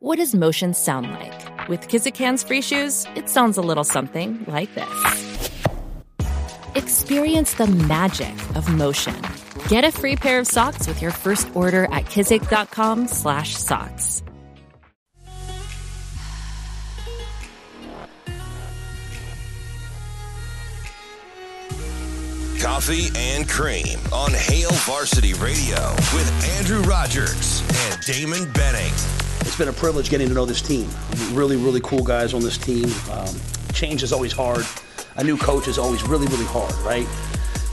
What does motion sound like? With Kizikans free shoes, it sounds a little something like this. Experience the magic of motion. Get a free pair of socks with your first order at kizik.com/socks. Coffee and Cream on Hail Varsity Radio with Andrew Rogers and Damon Benning. It's been a privilege getting to know this team. Really, really cool guys on this team. Um, change is always hard. A new coach is always really, really hard, right?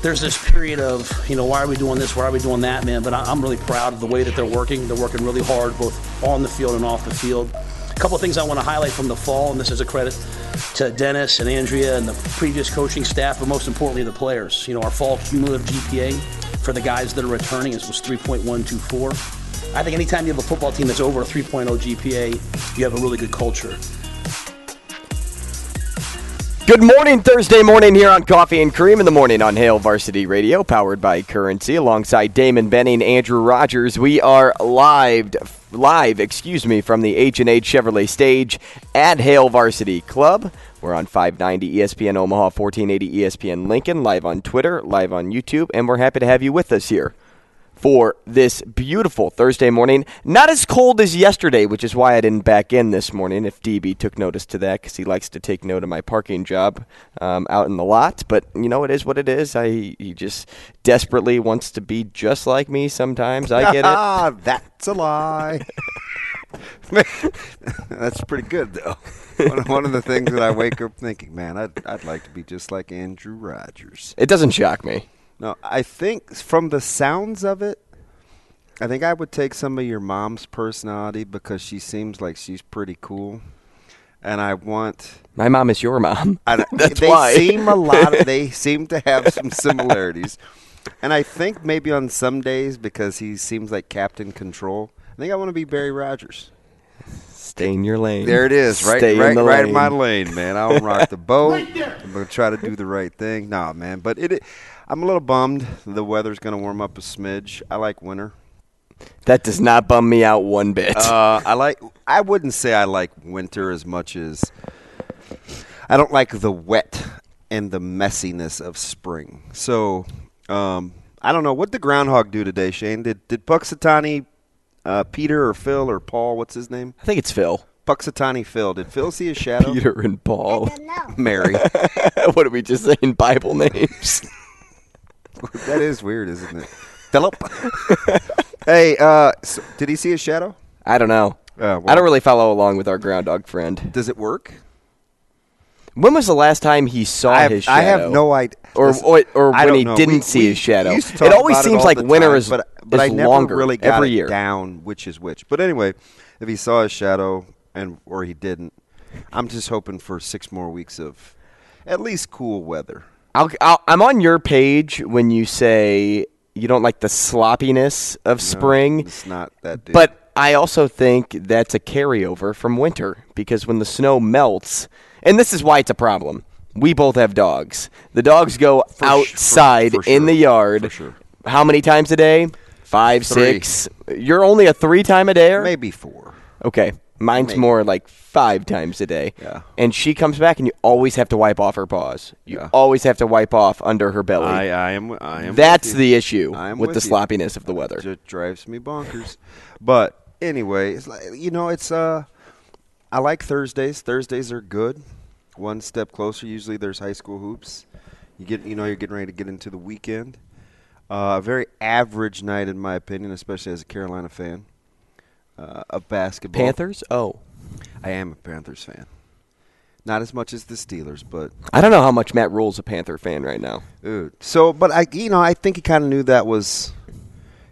There's this period of, you know, why are we doing this? Why are we doing that, man? But I- I'm really proud of the way that they're working. They're working really hard, both on the field and off the field. A couple of things I want to highlight from the fall, and this is a credit to Dennis and Andrea and the previous coaching staff, but most importantly, the players. You know, our fall cumulative GPA for the guys that are returning is was 3.124. I think anytime you have a football team that's over a 3.0 GPA, you have a really good culture. Good morning, Thursday morning here on Coffee and Cream in the morning on Hail Varsity Radio, powered by Currency, alongside Damon Benning, Andrew Rogers. We are live, live, excuse me, from the H and H Chevrolet stage at Hail Varsity Club. We're on 590 ESPN Omaha, 1480 ESPN Lincoln, live on Twitter, live on YouTube, and we're happy to have you with us here for this beautiful Thursday morning. Not as cold as yesterday, which is why I didn't back in this morning. If DB took notice to that, because he likes to take note of my parking job um, out in the lot. But you know, it is what it is. I he just desperately wants to be just like me. Sometimes I get it. Ah, that's a lie. that's pretty good though. One of, one of the things that I wake up thinking, man, I'd I'd like to be just like Andrew Rogers. It doesn't shock me. No, I think from the sounds of it, I think I would take some of your mom's personality because she seems like she's pretty cool, and I want. My mom is your mom. I, don't- That's they why. seem a lot. Of, they seem to have some similarities, and I think maybe on some days because he seems like Captain Control. I think I want to be Barry Rogers. Stay in your lane. There it is, right, Stay right, in the right lane. in my lane, man. I'll rock the boat. I'm gonna try to do the right thing. Nah, man, but it. I'm a little bummed. The weather's gonna warm up a smidge. I like winter. That does not bum me out one bit. Uh, I like. I wouldn't say I like winter as much as I don't like the wet and the messiness of spring. So um, I don't know what the groundhog do today. Shane did did Punxsutawney, uh, Peter or Phil or Paul? What's his name? I think it's Phil. Punxsutawney Phil. Did Phil see a shadow? Peter and Paul. Mary. what are we just saying? Bible names. that is weird, isn't it? Philip. hey, uh, so did he see a shadow? I don't know. Uh, well, I don't really follow along with our ground dog friend. Does it work? When was the last time he saw I have, his shadow? I have no idea. Or Listen, or, or when he know. didn't We- see we his shadow. It always seems all like winter time, is but, but is I never longer really got every year. down which is which. But anyway, if he saw his shadow and or he didn't, I'm just hoping for six more weeks of at least cool weather. I'll, I'll, I'm on your page when you say you don't like the sloppiness of No, spring. it's not that. Dude. But I also think that's a carryover from winter because when the snow melts, and this is why it's a problem. We both have dogs. The dogs go For sh- for- outside for in the yard. For sure. How many times a day? Five, Three. six. You're only a three time a day. maybe four. Okay. Mine's Maybe. more like five times a day. Yeah. And she comes back and you always have to wipe off her paws. You Yeah. always have to wipe off under her belly. I, I am. I am. That's with you. the issue am with, the you. sloppiness of the weather. It just drives me bonkers. But anyway, it's like you know, it's uh, I like Thursdays. Thursdays are good. One step closer. Usually, there's high school hoops. You get, you know, you're getting ready to get into the weekend. Uh, a very average night, in my opinion, especially as a Carolina fan uh, of basketball. Panthers? Oh. I am a Panthers fan. Not as much as the Steelers, but I don't know how much Matt Rhule's a Panther fan right now. Dude. So, but I, you know, I think he kind of knew that was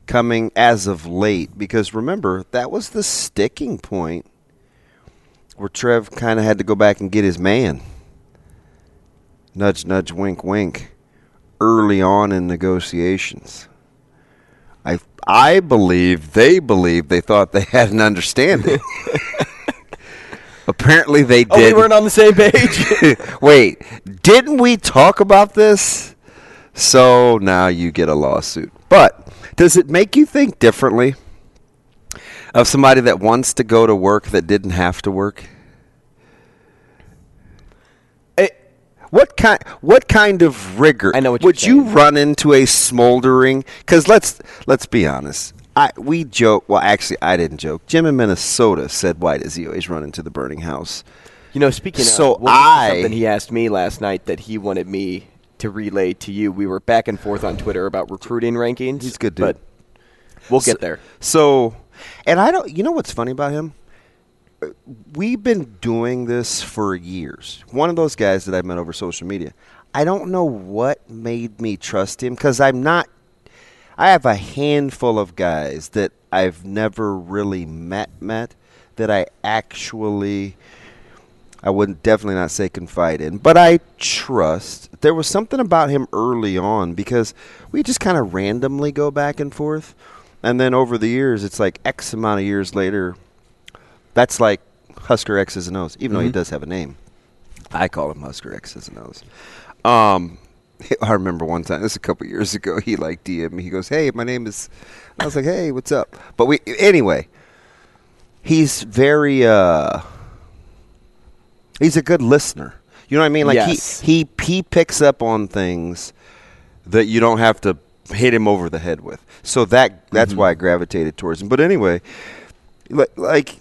coming as of late because remember that was the sticking point where Trev kind of had to go back and get his man. Nudge, nudge, wink, wink. Early on in negotiations, I I believe they believed they thought they had an understanding. Apparently, they Oh, we did. weren't on the same page. Wait, didn't we talk about this? So now you get a lawsuit. But does it make you think differently of somebody that wants to go to work that didn't have to work? It- What kind? What kind of rigor? I know what would you run into a smoldering? Because let's let's be honest. I we joke. Well, actually, I didn't joke. Jim in Minnesota said, "Why does he always run into the burning house?" You know, speaking So of, we'll I- something he asked me last night that he wanted me to relay to you. We were back and forth on Twitter about recruiting rankings. He's good dude. but we'll So- get there. So, and I don't. You know what's funny about him? We've been doing this for years. One of those guys that I met over social media. I don't know what made me trust him because I'm not. I have a handful of guys that I've never really met met that I actually I wouldn't definitely not say confide in, but I trust. There was something about him early on because we just kind of randomly go back and forth, and then over the years, it's like X amount of years later. That's like Husker X's and O's, even though he does have a name. I call him Husker X's and O's. Um, I remember one time, this is a couple years ago, he like DM me. He goes, "Hey, my name is." I was like, "Hey, what's up?" But we anyway. He's very uh he's a good listener. You know what I mean? Like Yes. he he he picks up on things that you don't have to hit him over the head with. So that that's why I gravitated towards him. But anyway, li- like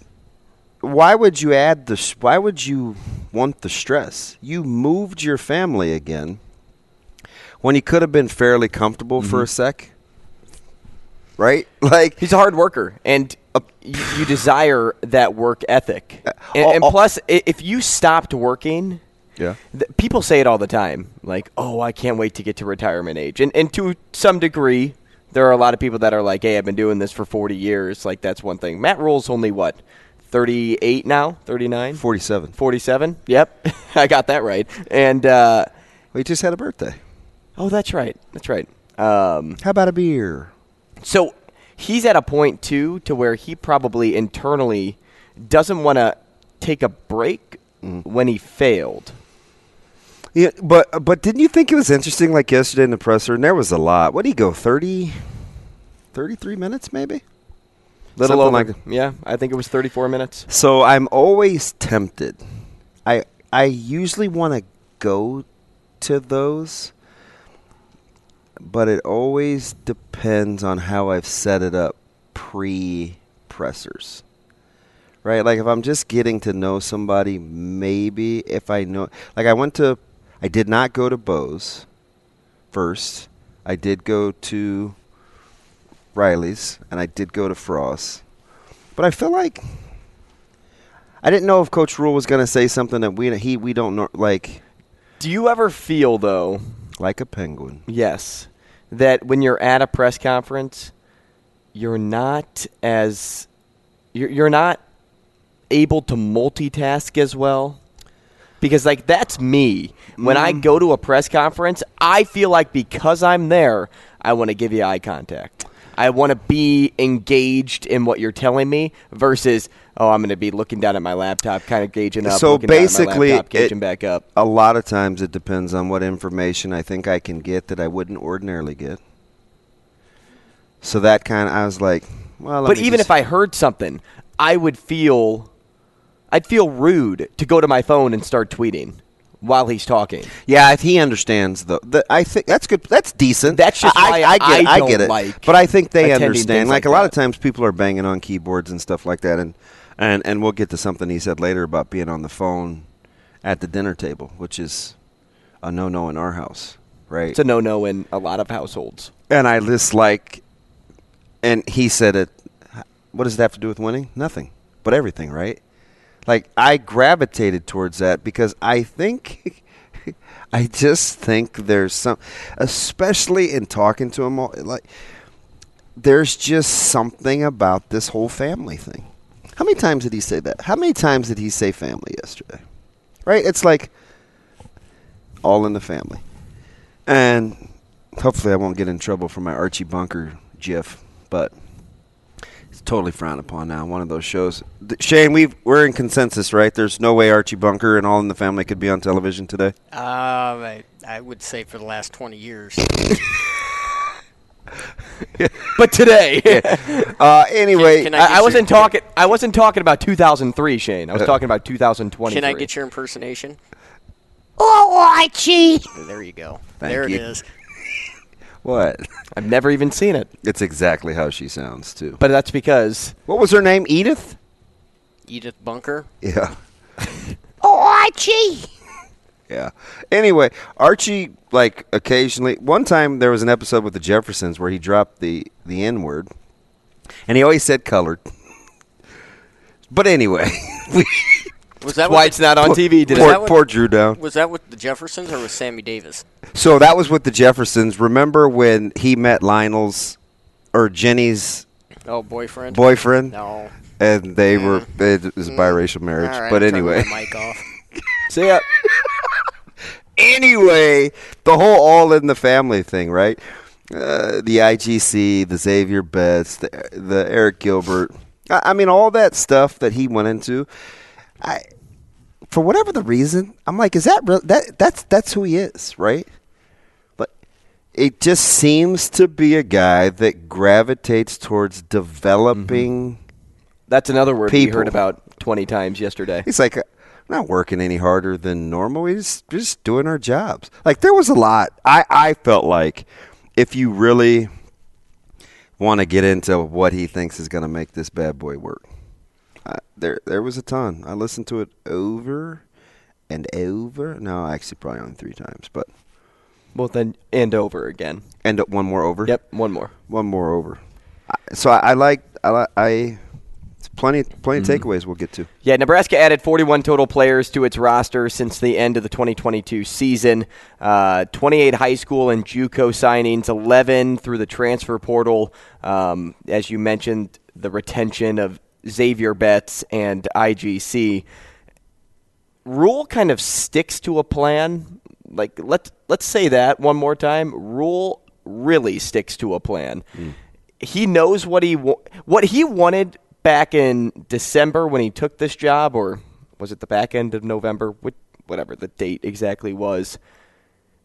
why would you add the why would you want the stress? You moved your family again when you could have been fairly comfortable for mm-hmm. a sec. Right? Like He's a hard worker, and uh, you, you desire that work ethic. Uh, and, oh, and oh. plus, if you stopped working, yeah. th- people say it all the time, like, "Oh, I can't wait to get to retirement age." And and to some degree, there are a lot of people that are like, "Hey, I've been doing this for 40 years." Like that's one thing. Matt Rhule's only what 38 now, 39, 47. 47. Yep, I got that right. And uh, We just had a birthday. oh, that's right, that's right. Um, How about a beer? So he's at a point too to where he probably internally doesn't want to take a break when he failed. Yeah, but but didn't you think it was interesting like yesterday in the presser and there was a lot. What did he go 30 33 minutes maybe? Little over, like yeah. I think it was 34 minutes. So I'm always tempted. I I usually want to go to those but it always depends on how I've set it up pre pressers. Right? Like if I'm just getting to know somebody, maybe if I know like I went to I did not go to Bo's first. I did go to Riley's and I did go to Frost. But I feel like I didn't know if Coach Rhule was going to say something that we he we don't know like Do you ever feel though? like a penguin. Yes, that when you're at a press conference, you're not as you're, you're not able to multitask as well. Because like that's me. When I mm. go to a press conference, I feel like because I'm there, I want to give you eye contact. I want to be engaged in what you're telling me versus oh, I'm going to be looking down at my laptop, kind of gauging up. So looking down at my basically, laptop, it- gauging back up. A lot of times it depends on what information I think I can get that I wouldn't ordinarily get. So that kind of I was like, well, let But even just- if I heard something, I would feel, I'd feel rude to go to my phone and start tweeting while he's talking. Yeah, if he understands though. The, I think that's good. That's decent. That's just I, why I, get. I it, I get it. like but I think they understand. Like, like a lot of times, people are banging on keyboards and stuff like that, and and and we'll get to something he said later about being on the phone at the dinner table, which is a no-no in our house, right? It's a no-no in a lot of households. and I just like, and he said it. What does it have to do with winning? Nothing, but everything, right? Like I gravitated towards that because I think, I just think there's some, especially in talking to him, like there's just something about this whole family thing. How many times did he say that? How many times did he say family yesterday? Right? It's like all in the family. And hopefully I won't get in trouble for my Archie Bunker gif, but totally frowned upon now. One of those shows. Th- Shane, we we're in consensus, right? There's no way Archie Bunker and All in the Family could be on television today. Uh, I, I would say for the last 20 years. but today. Uh, anyway, Can- can I, get I wasn't your- talking. I wasn't talking about 2003, Shane. I was talking about 2020. Can I get your impersonation? Oh, Archie. There you go. Thank there you. it is. What? I've never even seen it, It's exactly how she sounds too. but that's because What was her name? Edith. Edith Bunker. Yeah. Oh, Archie. Yeah. Anyway, Archie like occasionally one time there was an episode with the Jeffersons where he dropped the the N word. And he always said colored. But anyway, Was that why it's not on TV today. poor, what- poor Drew down. Was that with the Jeffersons or with Sammy Davis? So that was with the Jeffersons. Remember when he met Lionel's or Jenny's Oh, boyfriend. boyfriend? No. And they were it was a biracial marriage. Right, but I'm anyway. mic off. see ya. anyway, the whole all in the family thing, right? Uh, the IGC, the Xavier Betts, the, the Arik Gilbert. I, I mean, all that stuff that he went into. I, for whatever the reason, I'm like, is that real? That that's that's who he is, right? But it just seems to be a guy that gravitates towards developing. Mm-hmm. That's another word we heard about 20 times yesterday. He's like, "I'm not working any harder than normal. We just we're just doing our jobs. Like there was a lot. I I felt like if you really want to get into what he thinks is going to make this bad boy work, there there was a ton. I listened to it over and over. No, actually, probably only three times, but Well, then and over again. and one more over. Yep, one more. one more over. So I, I like I I. It's plenty plenty of takeaways we'll get to. Yeah, Nebraska added 41 total players to its roster since the end of the 2022 season. Uh, 28 high school and JUCO signings, 11 through the transfer portal. Um, as you mentioned, the retention of Xavier Betts and IGC. Rhule kind of sticks to a plan. Like let's let's say that one more time. Rhule really sticks to a plan. Hmm. He knows what he wa- what he wanted back in December when he took this job, or was it the back end of November? What- Whatever the date exactly was.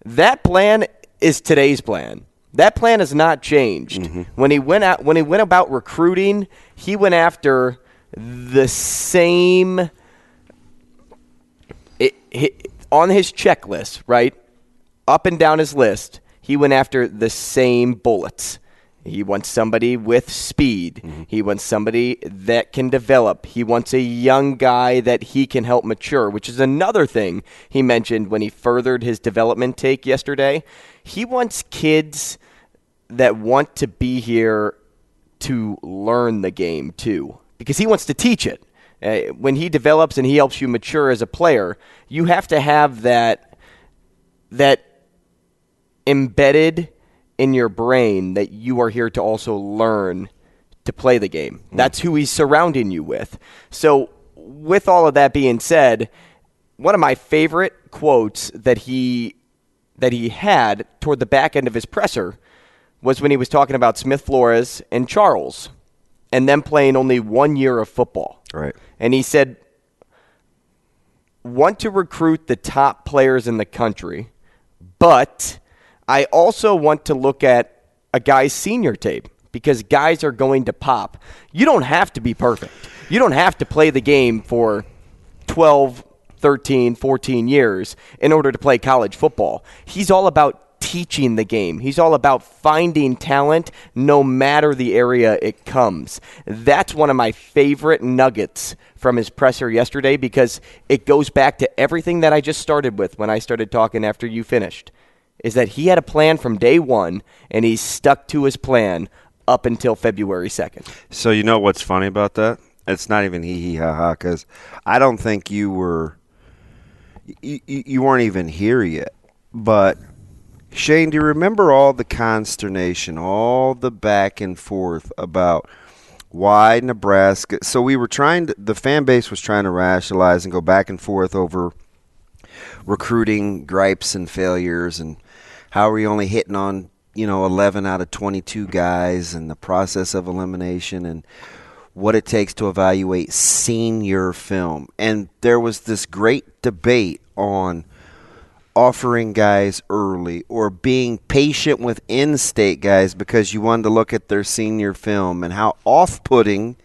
That plan is today's plan. That plan has not changed. Mm-hmm. When he went out, when he went about recruiting, he went after the same it, it, on his checklist, right? Up and down his list, he went after the same bullets. He wants somebody with speed. Mm-hmm. He wants somebody that can develop. He wants a young guy that he can help mature, which is another thing he mentioned when he furthered his development take yesterday. He wants kids that want to be here to learn the game too, because he wants to teach it. Uh, when he develops and he helps you mature as a player, you have to have that that embedded in your brain that you are here to also learn to play the game. That's who he's surrounding you with. So, with all of that being said, one of my favorite quotes that he that he had toward the back end of his presser was when he was talking about Smith Flores and Charles and them playing only one year of football. Right. And he said, want to recruit the top players in the country, but I also want to look at a guy's senior tape because guys are going to pop. You don't have to be perfect. You don't have to play the game for 12, 13, 14 years in order to play college football. He's all about teaching the game. He's all about finding talent no matter the area it comes. That's one of my favorite nuggets from his presser yesterday because it goes back to everything that I just started with when I started talking after you finished. Is that he had a plan from day one and he stuck to his plan up until February 2nd. So you know what's funny about that? It's not even hee hee ha ha because I don't think you were you, you weren't even here yet. But Shane, do you remember all the consternation, all the back and forth about why Nebraska? So we were trying to, the fan base was trying to rationalize and go back and forth over recruiting gripes and failures and how are we only hitting on you know 11 out of 22 guys and the process of elimination and what it takes to evaluate senior film and there was this great debate on offering guys early or being patient with in-state guys because you wanted to look at their senior film and how off-putting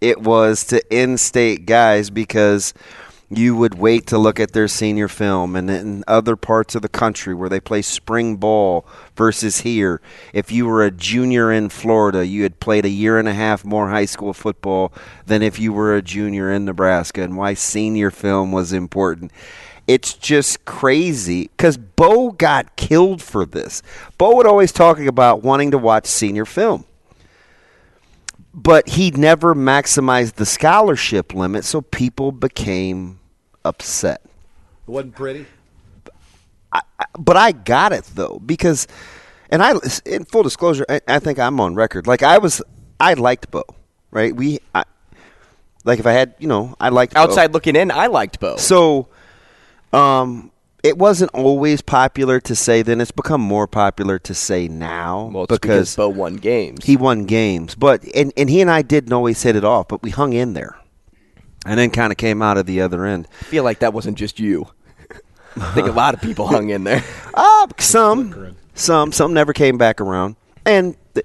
it was to in-state guys because you would wait to look at their senior film. And in other parts of the country where they play spring ball versus here if you were a junior in Florida you had played a year and a half more high school football than if you were a junior in Nebraska. And why senior film was important it's just crazy because Bo got killed for this. Bo would always talking about wanting to watch senior film but he never maximized the scholarship limit, so people became upset. It wasn't pretty. I, I, but I got it though because, and I, in full disclosure, I, I think I'm on record. Like I was, I liked Bo, right? We, I, like if I had, you know, I liked Bo. Outside looking in, I liked Bo. So, um, it wasn't always popular to say then. It's become more popular to say now well, because, because Bo won games. He won games, but and and he and I didn't always hit it off, but we hung in there, and then kind of came out of the other end. I feel like that wasn't just you. I think a lot of people hung in there. Uh, some, some, some never came back around, and the,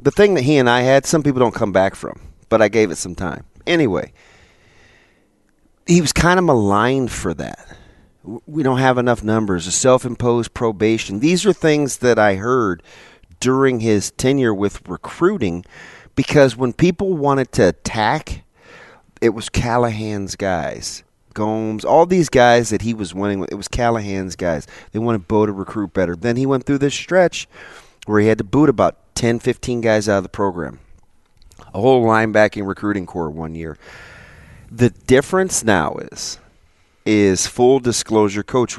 the thing that he and I had, some people don't come back from, but I gave it some time. Anyway, he was kind of maligned for that we don't have enough numbers, a self imposed probation. These are things that I heard during his tenure with recruiting because when people wanted to attack, it was Callahan's guys. Gomes, all these guys that he was winning with, it was Callahan's guys. They wanted Bo to recruit better. Then he went through this stretch where he had to boot about 10, 15 guys out of the program. A whole linebacking recruiting corps one year. The difference now is is full disclosure coach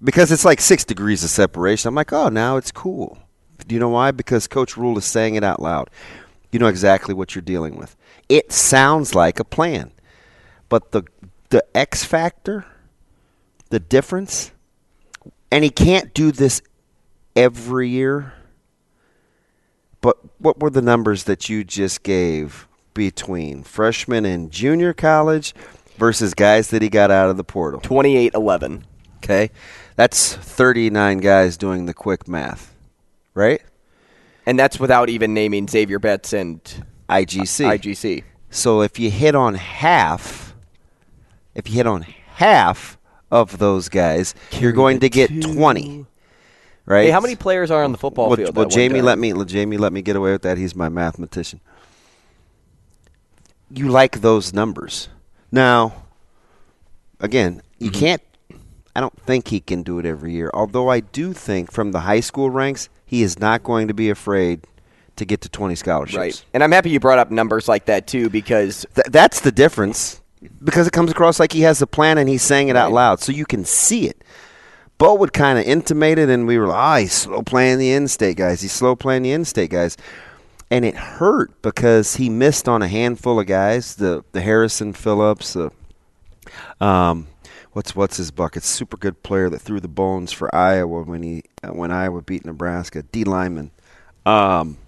because it's like six degrees of separation. I'm like, oh, now it's cool. Do you know why? Because Coach Rhule is saying it out loud. You know exactly what you're dealing with. It sounds like a plan, but the the X factor, the difference, and he can't do this every year. But what were the numbers that you just gave between freshman and junior college? versus guys that he got out of the portal. 28 11. Okay. That's 39 guys doing the quick math, right? And that's without even naming Xavier Betts and uh, IGC. IGC. So if you hit on half, if you hit on half of those guys, you're going to get 20. Right? Hey, how many players are on the football well, field? Well, Jamie let me Jamie let me get away with that. He's my mathematician. You like those numbers. Now, again, you mm-hmm. can't. I don't think he can do it every year. Although I do think from the high school ranks, he is not going to be afraid to get to 20 scholarships. Right. And I'm happy you brought up numbers like that too because Th- that's the difference. Because it comes across like he has a plan and he's saying it right. out loud, so you can see it. Bo would kind of intimate it, and we were like, "Ah, oh, he's slow playing the in-state guys. He's slow playing the in-state guys." And it hurt because he missed on a handful of guys. The the Harrison Phillips, the um, what's what's his bucket? Super good player that threw the bones for Iowa when he uh, when Iowa beat Nebraska. D Lyman. Um,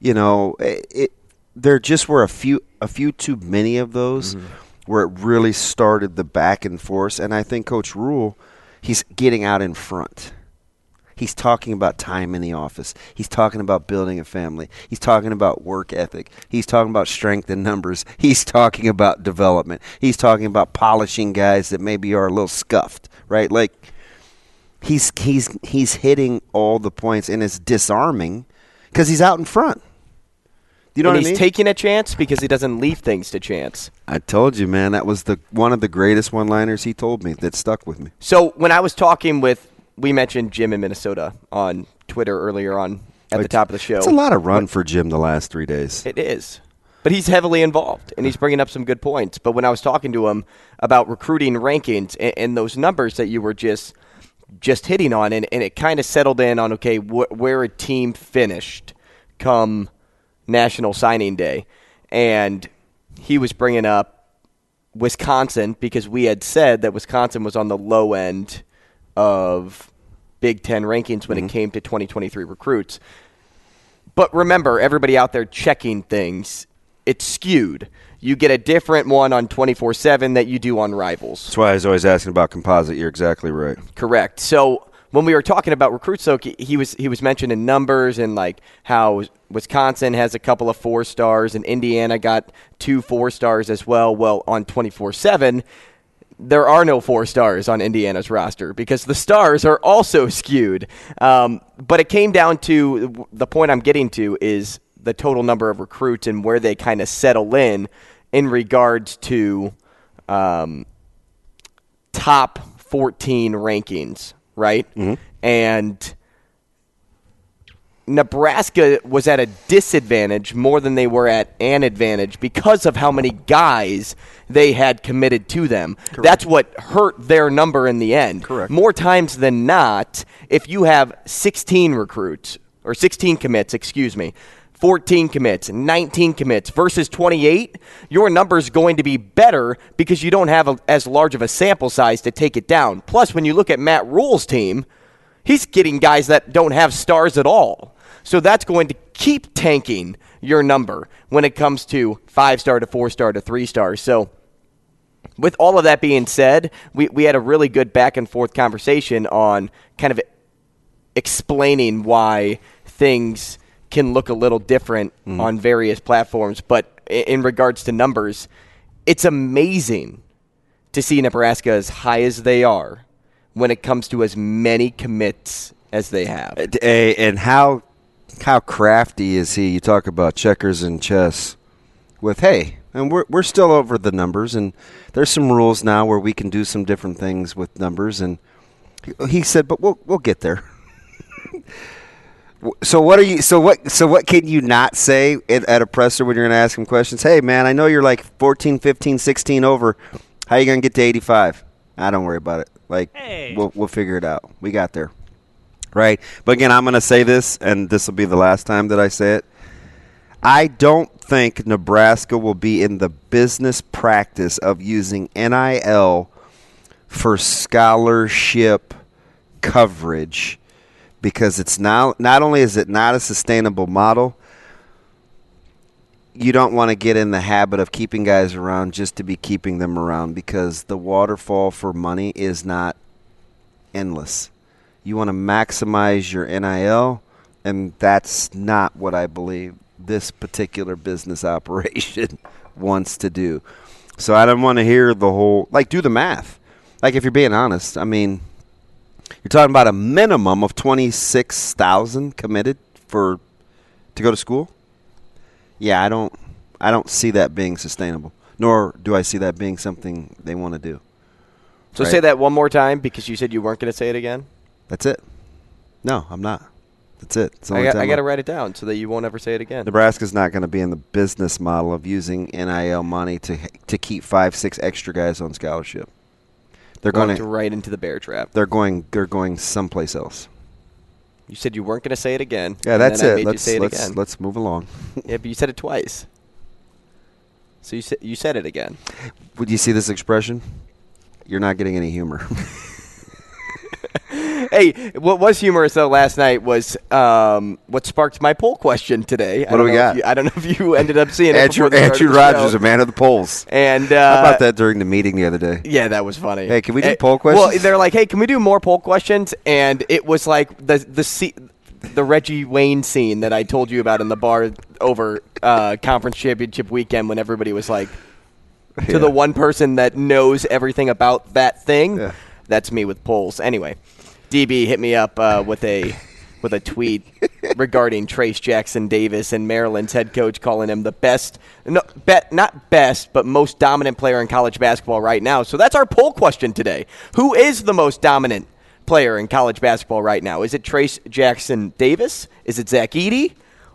you know, it, it, there just were a few a few too many of those mm-hmm. where it really started the back and forth. And I think Coach Rhule, he's getting out in front. He's talking about time in the office. He's talking about building a family. He's talking about work ethic. He's talking about strength in numbers. He's talking about development. He's talking about polishing guys that maybe are a little scuffed, right? Like he's he's he's hitting all the points and it's disarming because he's out in front. You know and what he's I mean? taking a chance because he doesn't leave things to chance. I told you, man. That was the one of the greatest one-liners he told me that stuck with me. So when I was talking with we mentioned Jim in Minnesota on Twitter earlier on at like, the top of the show. It's a lot of run for Jim the last three days. It is. But he's heavily involved, and he's bringing up some good points. But when I was talking to him about recruiting rankings and, and those numbers that you were just just hitting on, and, and it kind of settled in on okay, wh- where a team finished come National Signing Day, and he was bringing up Wisconsin because we had said that Wisconsin was on the low end of Big Ten rankings when mm-hmm. it came to 2023 recruits. But remember, everybody out there checking things, it's skewed. you get a different one on 24 7 that you do on Rivals. That's why I was always asking about composite. You're exactly right. Correct. So when we were talking about recruits, though, he- was he was mentioning numbers and like how Wisconsin has a couple of four stars and Indiana got two four stars as well. Well, on twenty four seven, there are no four stars on Indiana's roster because the stars are also skewed. Um, but it came down to the point I'm getting to is the total number of recruits and where they kind of settle in in regards to. Um, top 14 rankings, right? And Nebraska was at a disadvantage more than they were at an advantage because of how many guys they had committed to them. That's what hurt their number in the end. Correct. More times than not, if you have 16 recruits or 16 commits, excuse me, 14 commits, 19 commits versus 28, your number is going to be better because you don't have a, as large of a sample size to take it down. Plus, when you look at Matt Rhule's team, he's getting guys that don't have stars at all. So that's going to keep tanking your number when it comes to five star to four star to three stars. So, with all of that being said, we, we had a really good back and forth conversation on kind of explaining why things can look a little different mm-hmm. on various platforms. But in regards to numbers, it's amazing to see Nebraska as high as they are when it comes to as many commits as they have. And how how crafty is he? You talk about checkers and chess. With hey, and we're we're still over the numbers, and there's some rules now where we can do some different things with numbers. And he- said, but we'll we'll get there. So what are you? So what? So what can you not say at, at a presser when you're going to ask him questions? Hey, man, I know you're like 14, 15, 16 over. How you going to get to 85? I ah, don't worry about it. Like we'll we'll figure it out. We got there, right? But again, I'm going to say this, and this will be the last time that I say it. I don't think Nebraska will be in the business practice of using NIL for scholarship coverage because it's now not only is it not a sustainable model, you don't want to get in the habit of keeping guys around just to be keeping them around because the waterfall for money is not endless. You want to maximize your NIL, and that's not what I believe this particular business operation wants to do. So I don't want to hear the whole like do the math. Like if you're being honest, I mean, you're talking about a minimum of twenty six thousand committed for to go to school. Yeah, I don't, I don't see that being sustainable. Nor do I see that being something they want to do. So Right. say that one more time because you said you weren't going to say it again. That's it. No, I'm not. That's it. The I got, I got to write it down so that you won't ever say it again. Nebraska's not going to be in the business model of using NIL money to to keep five, six extra guys on scholarship. They're going going to right into the bear trap. They're going. They're going someplace else. You said you weren't going to say it again. Yeah, that's it. Let's say it let's again. let's move along. yeah, but you said it twice. So you said you said it again. Would you see this expression? You're not getting any humor. hey, what was humorous though last night was um, what sparked my poll question today. I What do we got? you- I don't know if you ended up seeing it. Andrew before the start Andrew Rogers, a man of the polls. And uh, How about that during the meeting the other day? Yeah, that was funny. Hey, can we do Eh, poll Well, questions? they're like, "Hey, can we do more poll questions?" And it was like the the se- the Reggie Wayne scene that I told you about in the bar over uh, conference championship weekend when everybody was like, to Yeah. the one person that knows everything about that thing. Yeah. That's me with polls. Anyway, DB hit me up uh, with a with a tweet regarding Trayce Jackson Davis and Maryland's head coach calling him the best, no, bet not best, but most dominant player in college basketball right now. So that's our poll question today: Who is the most dominant player in college basketball right now? Is it Trayce Jackson Davis? Is it Zach Edey?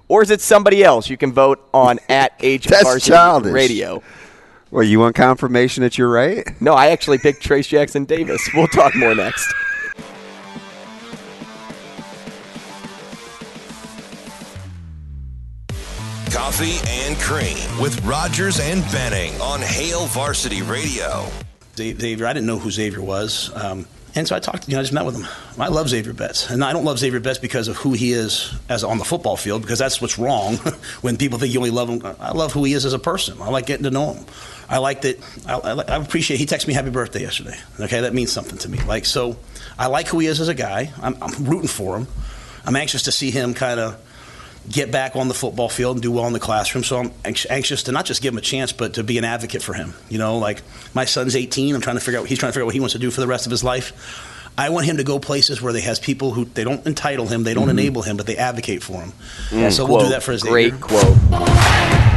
Or is it somebody else? You can vote on at Age of That's Varsity. Radio. Well, you want confirmation that you're right? No, I actually picked Trayce Jackson Davis. We'll talk more next. Coffee and Cream with Rogers and Benning on Hail Varsity Radio. Xavier, I didn't know who Xavier was. Um, And so I talked, you know, I just met with him. I love Xavier Betts. And I don't love Xavier Betts because of who he is as on the football field, because that's what's wrong when people think you only love him. I love who he is as a person. I like getting to know him. I like that. I, I, I appreciate. He texted me happy birthday yesterday. Okay, that means something to me. Like so, I like who he is as a guy. I'm, I'm rooting for him. I'm anxious to see him kind of get back on the football field and do well in the classroom. So I'm anxious to not just give him a chance, but to be an advocate for him. You know, like my son's 18. I'm trying to figure out. He's trying to figure out what he wants to do for the rest of his life. I want him to go places where they has people who they don't entitle him, they don't mm-hmm. enable him, but they advocate for him. And so we'll do that for his Great quote.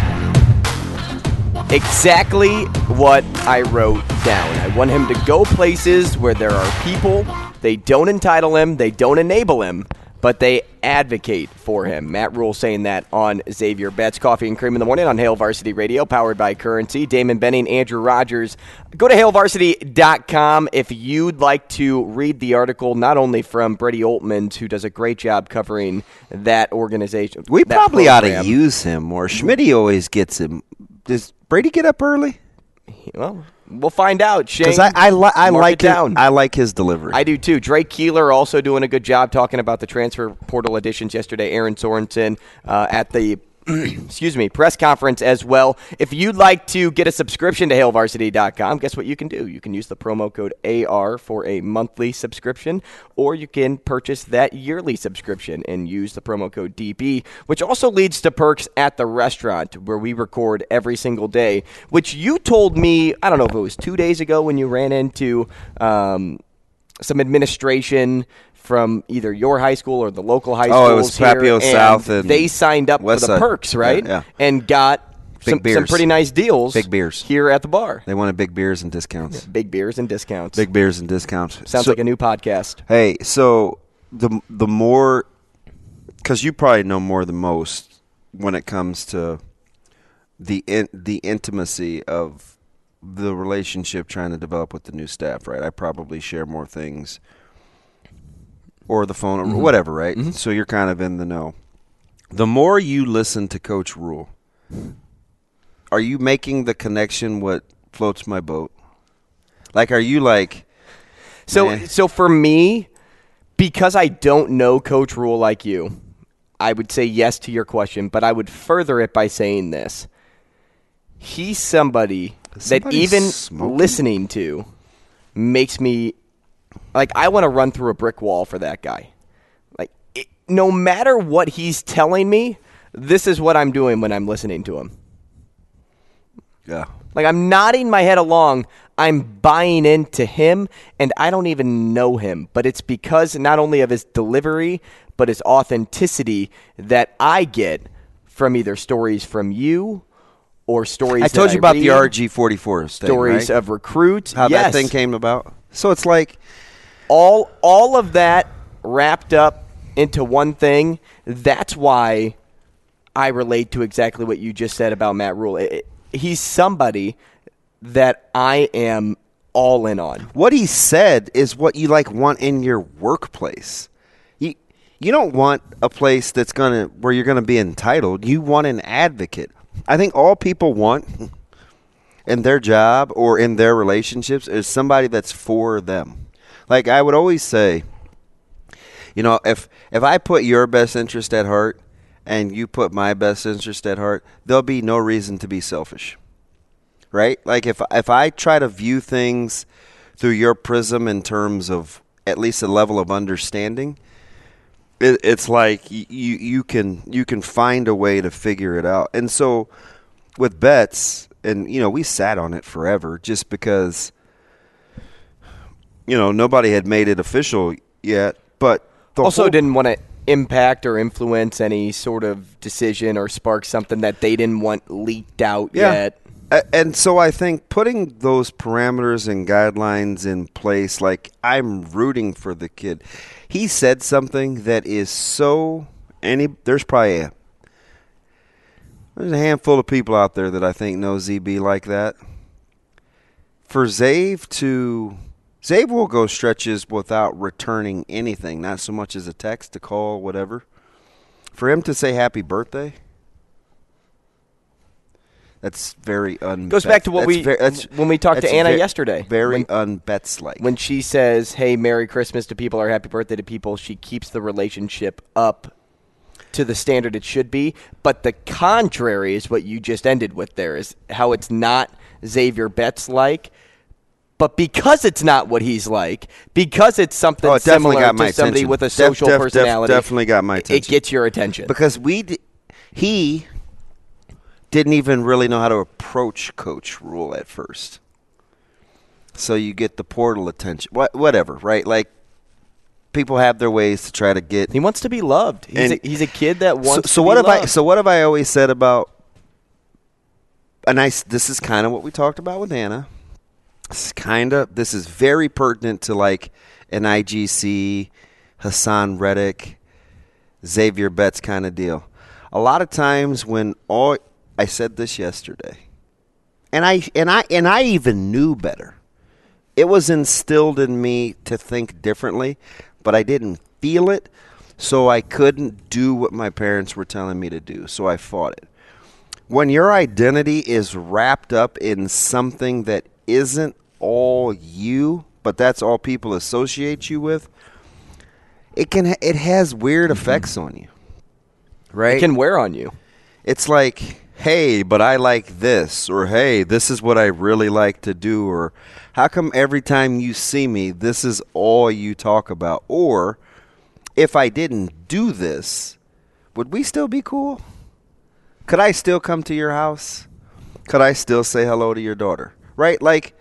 Exactly what I wrote down. I want him to go places where there are people. They don't entitle him, they don't enable him, but they advocate for him. Matt Rhule saying that on Xavier Betts. Coffee and Cream in the Morning on Hail Varsity Radio, powered by Currency. Damon Benning, Andrew Rogers. Go to hailvarsity.com if you'd like to read the article, not only from Brady Oltmans, who does a great job covering that organization. We that probably ought to use him more. Schmitty always gets him. Does Brady get up early? Well, we'll find out. Shane, I I, li- I like it down. His, I like his delivery. I do too. Drake Keeler also doing a good job talking about the transfer portal additions yesterday. Erin Sorensen uh, at the excuse me press conference as well. If you'd like to get a subscription to HailVarsity.com, guess what you can do? You can use the promo code AR for a monthly subscription, or you can purchase that yearly subscription and use the promo code DB, which also leads to perks at the restaurant where we record every single day. Which you told me, I don't know if it was two days ago when you ran into. Um, some administration from either your high school or the local high schools Oh, it was here, Papio and South and they signed up West for the Side. perks, right? Yeah, yeah. And got some, some pretty nice deals. Big beers. here at the bar. they wanted big beers and discounts. Big beers and discounts. Big beers and discounts. Sounds So- like a new podcast. Hey, so the the more, because you probably know more than most when it comes to the in, the intimacy of the relationship trying to develop with the new staff, right? I probably share more things, or the phone, or mm-hmm. whatever, right? Mm-hmm. So you're kind of in the know. The more you listen to Coach Rhule, are you making the connection? What floats my boat? Like, are you like? So, so for me, because I don't know Coach Rhule like you, I would say yes to your question, but I would further it by saying this: he's somebody that even smoking? listening to makes me like I want to run through a brick wall for that guy. Like, it, no matter what he's telling me, this is what I'm doing when I'm listening to him. Yeah. Like I'm nodding my head along. I'm buying into him, and I don't even know him. But it's because not only of his delivery, but his authenticity that I get from either stories from you or stories. I told you about the RG44 stories right? of recruits. how yes, that thing came about. So it's like all all of that wrapped up into one thing. That's why I relate to exactly what you just said about Matt Rhule. It- it- he's somebody that I am all in on. what he said is what you like want in your workplace. You you don't want a place that's gonna where you're gonna be entitled. You want an advocate. I think all people want in their job or in their relationships is somebody that's for them. Like I would always say, you know, if if I put your best interest at heart and you put my best interest at heart, there'll be no reason to be selfish. Right? Like if if I try to view things through your prism in terms of at least a level of understanding, it, it's like you you can you can find a way to figure it out. And so with bets, and you know, we sat on it forever just because you know nobody had made it official yet. But the also whole- didn't want to impact or influence any sort of decision or spark something that they didn't want leaked out yet. A- And so I think putting those parameters and guidelines in place, like I'm rooting for the kid. He said something that is so any. There's probably a there's a handful of people out there that I think know ZB like that. For Zave to Zave will go stretches without returning anything, not so much as a text, a call, whatever. For him to say happy birthday, That's very un. Goes back to what that's we when we talked to Anna ve- yesterday. Very unbets like. when she says, "Hey, Merry Christmas" to people or Happy Birthday to people, she keeps the relationship up to the standard it should be. But the contrary is what you just ended with. There is how it's not Xavier Betts like. But because it's not what he's like, because it's something Oh, it similar to somebody attention. with a social def- def- personality, definitely got my attention. It gets your attention. because we d- he didn't even really know how to approach coach Rhule at first so you get the portal attention what, whatever right like people have their ways to try to get he wants to be loved. He's, a, he's a kid that wants. so to what be have i so what have i always said about and i this is kind of what we talked about with anna kind of this is very pertinent to like an igc Haason Reddick Xavier Betts kind of deal. A lot of times when all I said this yesterday, and I and I and I even knew better. It was instilled in me to think differently, but I didn't feel it, so I couldn't do what my parents were telling me to do. So I fought it. When your identity is wrapped up in something that isn't all you, but that's all people associate you with, it can it has weird mm-hmm. effects on you. Right? it can wear on you. it's like, hey, but I like this, or hey, this is what I really like to do, or how come every time you see me, this is all you talk about? Or if I didn't do this, would we still be cool? Could I still come to your house? Could I still say hello to your daughter? Right? Like,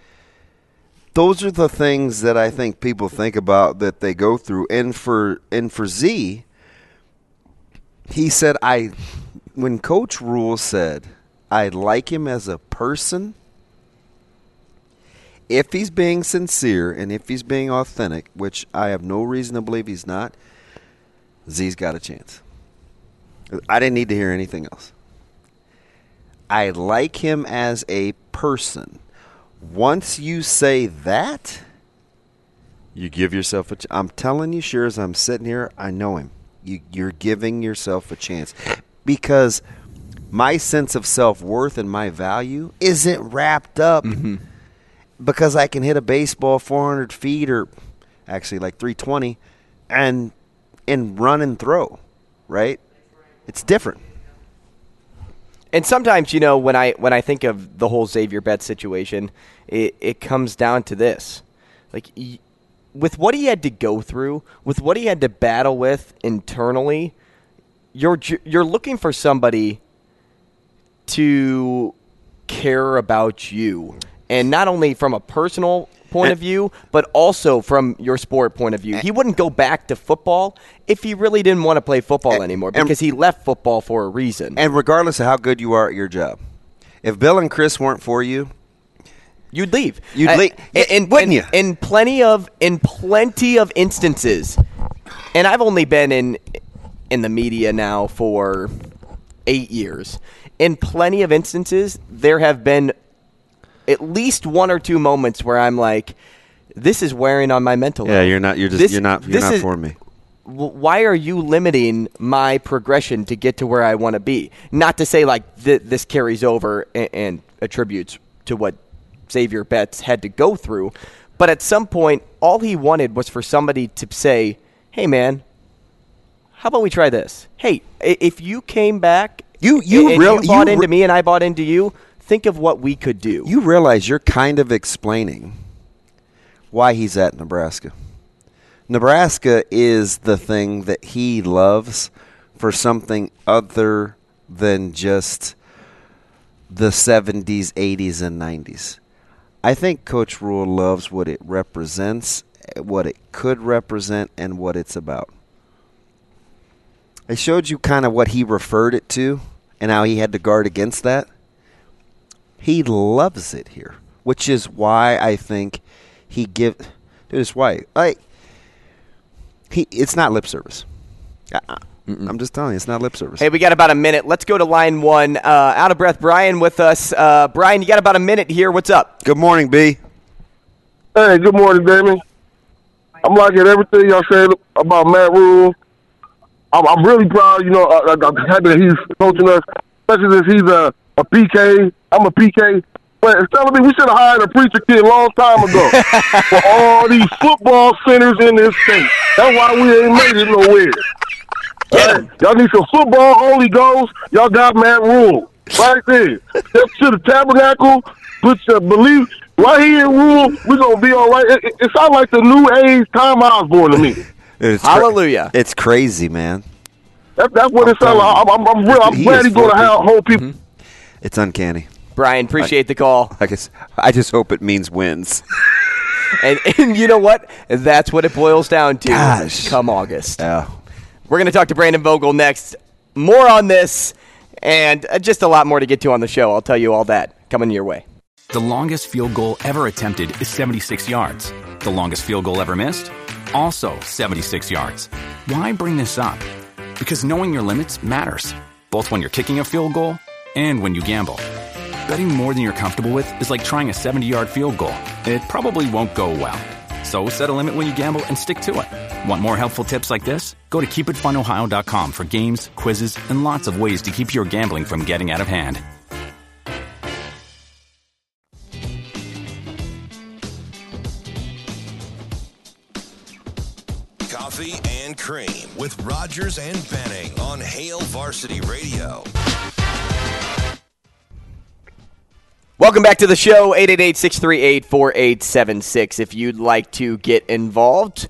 those are the things that I think people think about that they go through. And for and for Z, he said I when coach Rhule said I like him as a person if he's being sincere and if he's being authentic, which I have no reason to believe he's not, Z's got a chance. I didn't need to hear anything else. I like him as a person. Once you say that, you give yourself a. Ch- I'm telling you, sure as I'm sitting here, I know him. You, you're giving yourself a chance because my sense of self worth and my value isn't wrapped up mm-hmm. because I can hit a baseball 400 feet or actually like 320 and and run and throw, right? It's different. And sometimes, you know, when I when I think of the whole Xavier Betts situation, it, it comes down to this: like with what he had to go through, with what he had to battle with internally, you're you're looking for somebody to care about you, and not only from a personal point of view, but also from your sport point of view. He wouldn't go back to football if he really didn't want to play football anymore and- because he left football for a reason. And regardless of how good you are at your job, if Bill and Chris weren't for you, You'd leave. You'd Uh, leave. in- in, Wouldn't you? In plenty of in plenty of instances, and I've only been in in the media now for eight years. In plenty of instances, there have been at least one or two moments where I'm like, "This is wearing on my mental." Yeah, health. you're not- you're just- This- you're not- you're not is- for me. why are you limiting my progression to get to where I want to be? Not to say like th- this carries over and, and attributes to what Xavier Betts had to go through, but at some point, all he wanted was for somebody to say, "Hey, man, how about we try this? Hey, if you came back, You- you and real- you bought you into me and I bought into you. Think of what we could do." you realize you're kind of explaining why he's at Nebraska. Nebraska is the thing that he loves for something other than just the 70s, 80s, and 90s. I think Coach Rhule loves what it represents, what it could represent, and what it's about. I showed you kind of what he referred it to and how he had to guard against that. He loves it here, which is why I think he give. Dude, it's why I. He, it's not lip service. I, am just telling you, it's not lip service. Hey, we got about a minute. Let's go to line one. Uh, out of breath, Brian with us. Uh, Brian, you got about a minute here. What's up? Good morning, B. Hey, good morning, Damon. I'm liking everything y'all said about Matt Rhule. I'm, I'm really proud, you know, the fact that he's coaching us, especially since he's a a PK. I'm a PK. But it's telling me we should have hired a preacher kid a long time ago for all these football centers in this state. That's why we ain't made it nowhere. Right? Y'all need some football Holy Ghost. Y'all got Matt Rhule right there. Step to the tabernacle. Put your belief right here in Rhule. We're gonna be all right. It, it, it sounds like the new age Tom Osborne to me. It's cra- Hallelujah. it's crazy, man. That, that's what it sounds like. I'm, I'm, I'm, real, I'm He glad he's gonna for have people. hold people. Mm-hmm. It's uncanny. Brian, appreciate the call. I guess I just hope it means wins. And, and you know what? That's what it boils down to Gosh. come August. Yeah. We're going to talk to Brandon Vogel next. More on this and uh, just a lot more to get to on the show. I'll tell you all that coming your way. The longest field goal ever attempted is 76 yards. The longest field goal ever missed? Also 76 yards. Why bring this up? Because knowing your limits matters, both when you're kicking a field goal and when you gamble. Betting more than you're comfortable with is like trying a 70 yard field goal. It probably won't go well. So set a limit when you gamble and stick to it. Want more helpful tips like this? Go to keepitfunohio.com for games, quizzes, and lots of ways to keep your gambling from getting out of hand. Coffee and Cream with Rogers and Benning on Hail Varsity Radio. Welcome back to the show, 888-638-4876 if you'd like to get involved.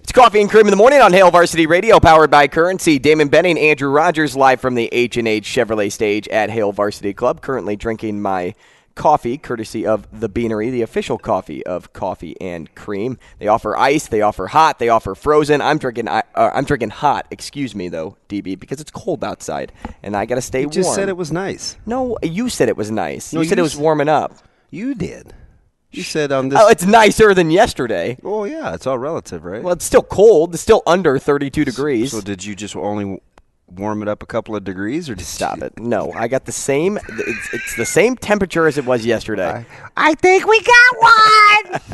It's Coffee and Cream in the Morning on Hail Varsity Radio, powered by Currency. Damon Benning, Andrew Rogers, live from the H&H Chevrolet stage at Hail Varsity Club. Currently drinking my coffee, courtesy of The Beanery, the official coffee of Coffee and Cream. They offer ice, they offer hot, they offer frozen. I'm drinking, uh, I'm drinking hot, excuse me, though, DB, because it's cold outside, and I got to stay warm. You just warm. said it was nice. No, you said it was nice. No, you said it was warming up. You did. You said on this. Oh, it's nicer than yesterday. oh yeah, it's all relative, right? Well, it's still cold. It's still under 32 degrees. So did you just only warm it up a couple of degrees, or did Stop you- it. No, I got the same. It's, it's the same temperature as it was yesterday. I think we got one.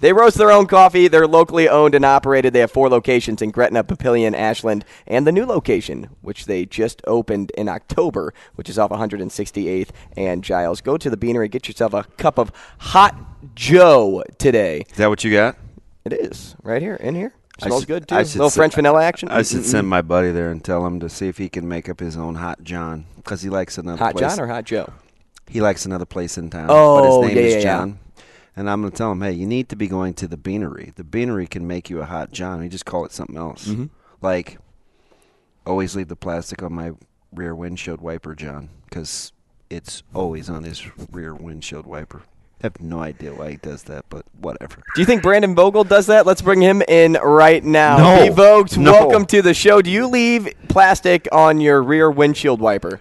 They roast their own coffee. They're locally owned and operated. They have four locations in Gretna, Papillion, Ashland, and the new location, which they just opened in October, which is off 168th and Giles. Go to the Beanery, get yourself a cup of hot Joe today. Is that what you got? It is right here, in here. Smells should- good too. I should little French vanilla action. I should send my buddy there and tell him to see if he can make up his own hot John because he likes another Hot place. John or Hot Joe? he likes another place in town. Oh, but his name yeah, is yeah, yeah. John. And I'm going to tell him, hey, you need to be going to the Beanery. The Beanery can make you a hot John. You just call it something else. Mm-hmm. Like, always leave the plastic on my rear windshield wiper, John, because it's always on his rear windshield wiper. I have no idea why he does that, but whatever. Do you think Brandon Vogel does that? Let's bring him in right now. No. Be Vogt, No. welcome to the show. Do you leave plastic on your rear windshield wiper?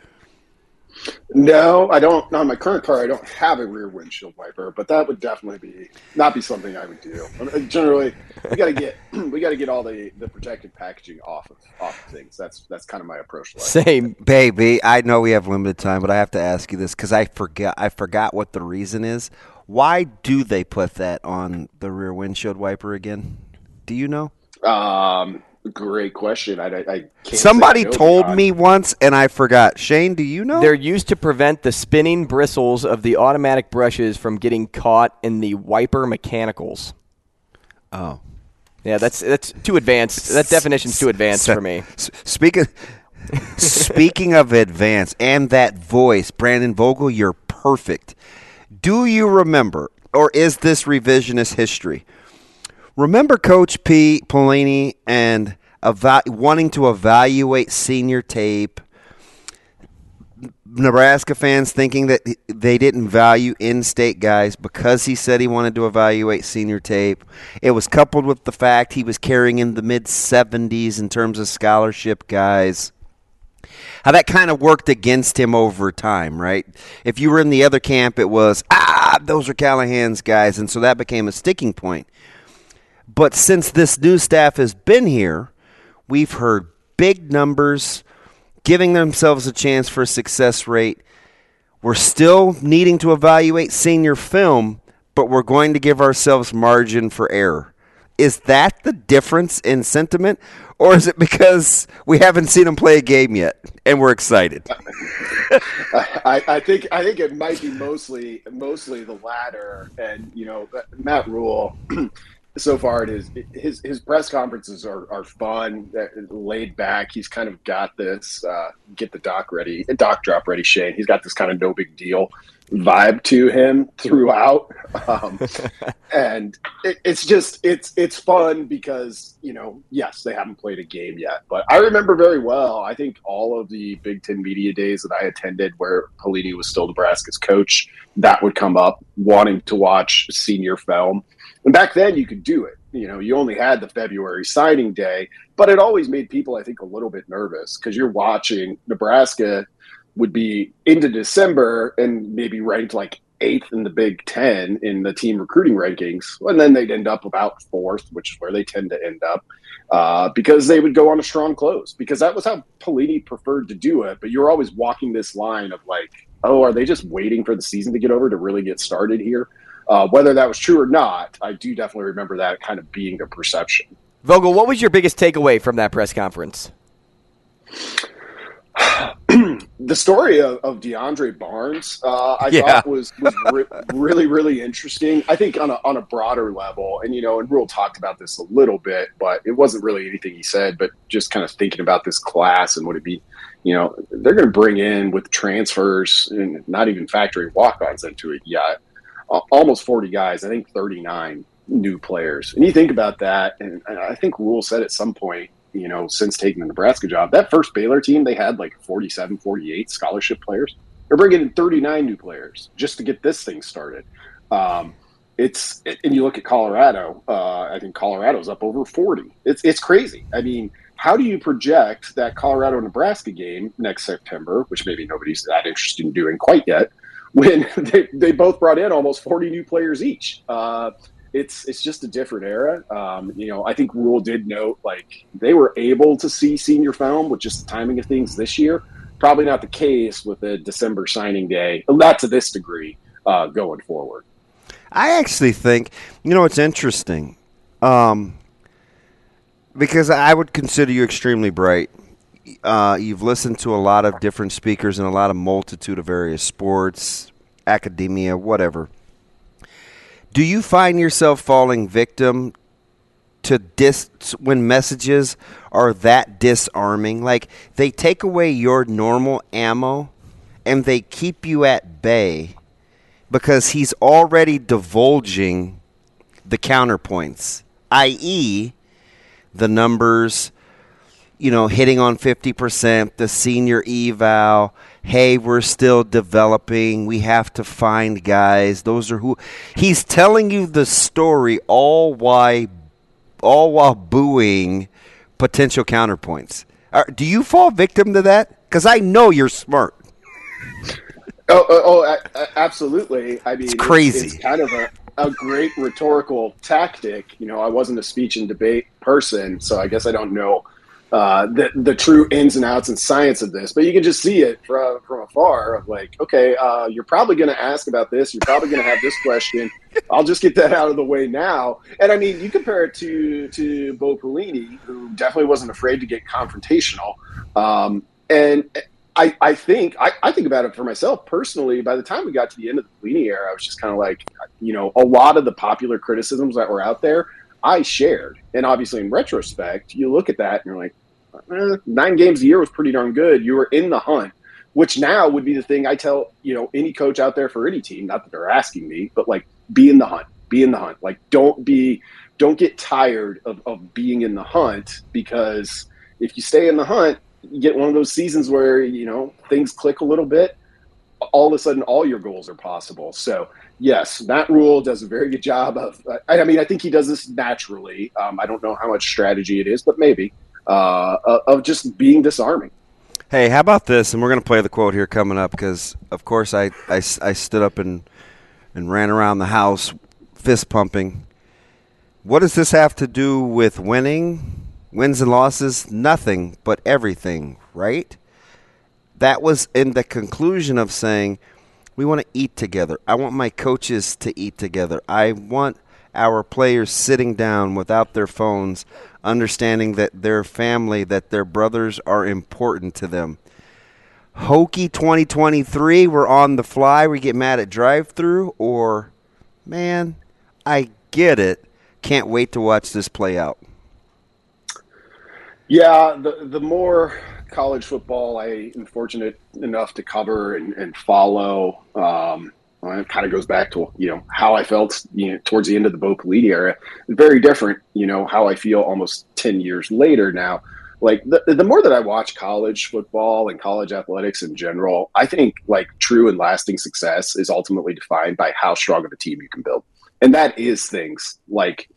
No, I don't. On my current car, I don't have a rear windshield wiper, but that would definitely be not be something I would do. I mean, Generally, we got to get we got to get all the, the protective packaging off of off of things. That's that's kind of my approach. To life. Same. Baby, I know we have limited time, but I have to ask you this because I forget I forgot what the reason is. Why do they put that on the rear windshield wiper again? Do you know? Um, great question. I, I, I can't Somebody I know told beyond- me once, and I forgot. Shane, do you know? They're used to prevent the spinning bristles of the automatic brushes from getting caught in the wiper mechanicals. oh, Yeah, that's that's too advanced. That definition's too advanced So- for me. Speaking speaking of advance and that voice, Brandon Vogel, you're perfect. Do you remember, or is this revisionist history? Remember Coach P. Pelini and eva- wanting to evaluate senior tape. Nebraska fans thinking that they didn't value in-state guys because he said he wanted to evaluate senior tape. It was coupled with the fact he was carrying in the mid 70s in terms of scholarship guys. How that kind of worked against him over time, right? If you were in the other camp, it was ah, those are Callahan's guys, and so that became a sticking point. But since this new staff has been here, we've heard big numbers giving themselves a chance for a success rate. We're still needing to evaluate senior film, but we're going to give ourselves margin for error. Is that the difference in sentiment, or is it because we haven't seen him play a game yet and we're excited? I, I think I think it might be mostly mostly the latter, and you know Matt Rhule. so far, it is his his press conferences are, are fun, laid back. He's kind of got this uh, get the doc ready, doc drop ready. Shane, he's got this kind of no big deal vibe to him throughout, um, and it, it's just it's it's fun because you know yes they haven't played a game yet, but I remember very well. I think all of the Big Ten media days that I attended where Pelini was still Nebraska's coach, that would come up wanting to watch senior film and back then, you could do it. You know, you only had the February signing day, but it always made people, I think, a little bit nervous because you're watching Nebraska would be into December and maybe ranked like eighth in the Big Ten in the team recruiting rankings, and then they'd end up about fourth, which is where they tend to end up, uh, because they would go on a strong close. Because that was how Pelini preferred to do it. But you're always walking this line of like, oh, are they just waiting for the season to get over to really get started here? Uh, whether that was true or not, I do definitely remember that kind of being a perception. Vogel, what was your biggest takeaway from that press conference? the story of, of DeAndre Barnes, uh, I Yeah. thought was, was re- really, really interesting. I think on a, on a broader level, and you know, and Rhule talked about this a little bit, but it wasn't really anything he said, but just kind of thinking about this class and would it be, you know, they're going to bring in with transfers and not even factory walk-ons into it yet, almost 40 guys, I think 39 new players. And you think about that, and, I think Rhule said at some point, you know, since taking the Nebraska job, that first Baylor team, they had like 47, 48 scholarship players. They're bringing in 39 new players just to get this thing started. Um, it's and you look at Colorado. Uh, I think Colorado's up over 40. It's it's crazy. I mean, how do you project that Colorado Nebraska game next September, which maybe nobody's that interested in doing quite yet, when they, they both brought in almost 40 new players each? Uh, it's it's just a different era. Um, you know, I think Rhule did note like they were able to see senior film with just the timing of things this year. Probably not the case with a December signing day, not to this degree uh, going forward. I actually think, you know, it's interesting um, because I would consider you extremely bright. Uh, you've listened to a lot of different speakers in a lot of multitude of various sports, academia, whatever. Do you find yourself falling victim to dis when messages are that disarming? Like they take away your normal ammo and they keep you at bay because he's already divulging the counterpoints, i.e., the numbers, you know, hitting on 50%, the senior eval. Hey, we're still developing. We have to find guys. Those are who he's telling you the story all why all while booing potential counterpoints. Are, do you fall victim to that? Because I know you're smart. Oh, oh, oh absolutely. I mean, it's crazy. It's, kind of a, a great rhetorical tactic. You know, I wasn't a speech and debate person, so I guess I don't know uh, the the true ins and outs and science of this. But you can just see it from from afar. Of like, okay, uh, you're probably going to ask about this. You're probably going to have this question. I'll just get that out of the way now. And I mean, you compare it to to Bo Pelini, who definitely wasn't afraid to get confrontational. Um, and I, I think I, I think about it for myself personally. By the time we got to the end of the Pelini era, I was just kind of like, you know, a lot of the popular criticisms that were out there, I shared. And obviously, in retrospect, you look at that and you're like, eh, nine games a year was pretty darn good. You were in the hunt, which now would be the thing I tell you know any coach out there for any team. Not that they're asking me, but like be in the hunt, be in the hunt. Like don't be, don't get tired of, of being in the hunt because if you stay in the hunt, you get one of those seasons where you know things click a little bit. All of a sudden, all your goals are possible. So yes, Matt Rhule does a very good job of. I, mean, I think he does this naturally. Um, I don't know how much strategy it is, but maybe uh, of just being disarming. Hey, how about this? And we're going to play the quote here coming up because, of course, I, I, I stood up and, and ran around the house fist pumping. What does this have to do with winning? Wins and losses? Nothing, but everything, right? That was in the conclusion of saying, we want to eat together. I want my coaches to eat together. I want our players sitting down without their phones, understanding that their family, that their brothers are important to them. Hokey 2023, we're on the fly. We get mad at drive through, or, man, I get it. Can't wait to watch this play out. Yeah, the the more college football I am fortunate enough to cover and, and follow, um, well, it kind of goes back to you know how I felt you know towards the end of the Bo Pelini era. Very different, you know, how I feel almost ten years later now. Like the the more that I watch college football and college athletics in general, I think like true and lasting success is ultimately defined by how strong of a team you can build, and that is things like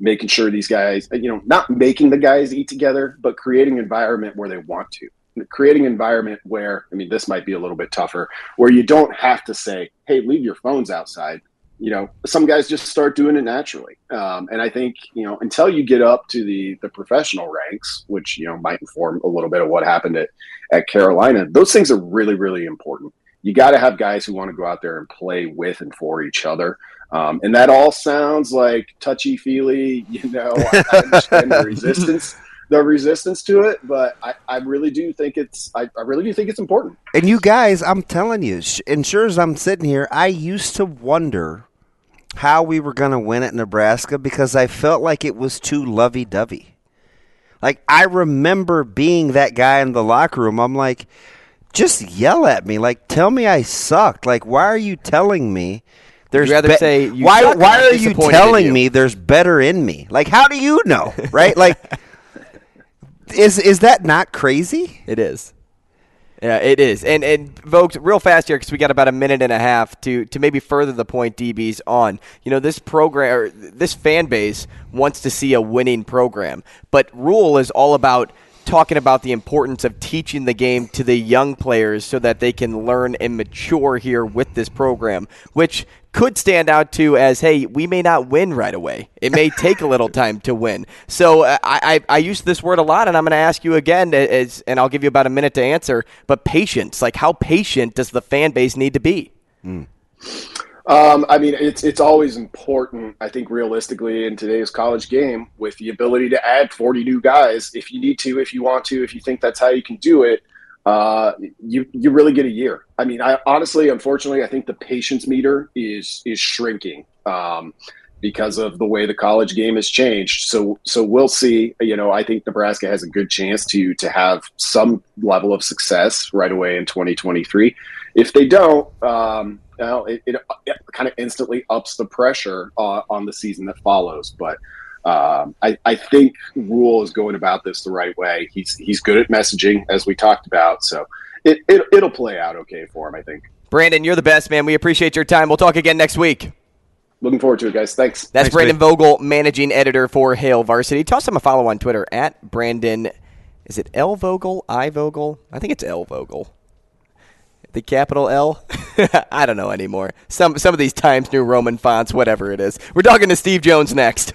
making sure these guys, you know, not making the guys eat together, but creating an environment where they want to. Creating an environment where, I mean, this might be a little bit tougher, where you don't have to say, hey, leave your phones outside. You know, some guys just start doing it naturally. Um, and I think, you know, until you get up to the the professional ranks, which, you know, might inform a little bit of what happened at, at Carolina, those things are really, really important. You got to have guys who want to go out there and play with and for each other. Um, and that all sounds like touchy feely, you know, I understand the resistance, the resistance to it, but I, I really do think it's, I, I really do think it's important. And you guys, I'm telling you, sh- and sure as I'm sitting here, I used to wonder how we were going to win at Nebraska because I felt like it was too lovey dovey. Like, I remember being that guy in the locker room. I'm like, just yell at me. Like, tell me I sucked. Like, why are you telling me? There's You'd rather be- say you why? Why are you telling you? me there's better in me? Like, how do you know? Right? Like, is is that not crazy? It is. Yeah, it is. And and Vogt, real fast here because we got about a minute and a half to to maybe further the point DB's on. You know, this program or this fan base wants to see a winning program, but Rhule is all about talking about the importance of teaching the game to the young players so that they can learn and mature here with this program, which could stand out to as, hey, we may not win right away. It may take a little time to win. So uh, I, I, I use this word a lot, and I'm going to ask you again, as, and I'll give you about a minute to answer. But patience, like how patient does the fan base need to be? Um, I mean, it's it's always important. I think realistically in today's college game, with the ability to add 40 new guys, if you need to, if you want to, if you think that's how you can do it, uh, you you really get a year. I mean, I honestly, unfortunately, I think the patience meter is is shrinking um, because of the way the college game has changed. So so we'll see. You know, I think Nebraska has a good chance to to have some level of success right away in 2023. If they don't, um, well, it, it, it kind of instantly ups the pressure uh, on the season that follows. But um, I, I think Rhule is going about this the right way. He's he's good at messaging, as we talked about. So it, it it'll play out okay for him, I think. Brandon, you're the best, man. We appreciate your time. We'll talk again next week. Looking forward to it, guys. Thanks. That's Brandon Vogel, managing editor for Hail Varsity. Toss him a follow on Twitter at Brandon. Is it L Vogel? I Vogel? I think it's L Vogel. The capital L? I don't know anymore. Some some of these Times New Roman fonts, whatever it is. We're talking to Steve Jones next.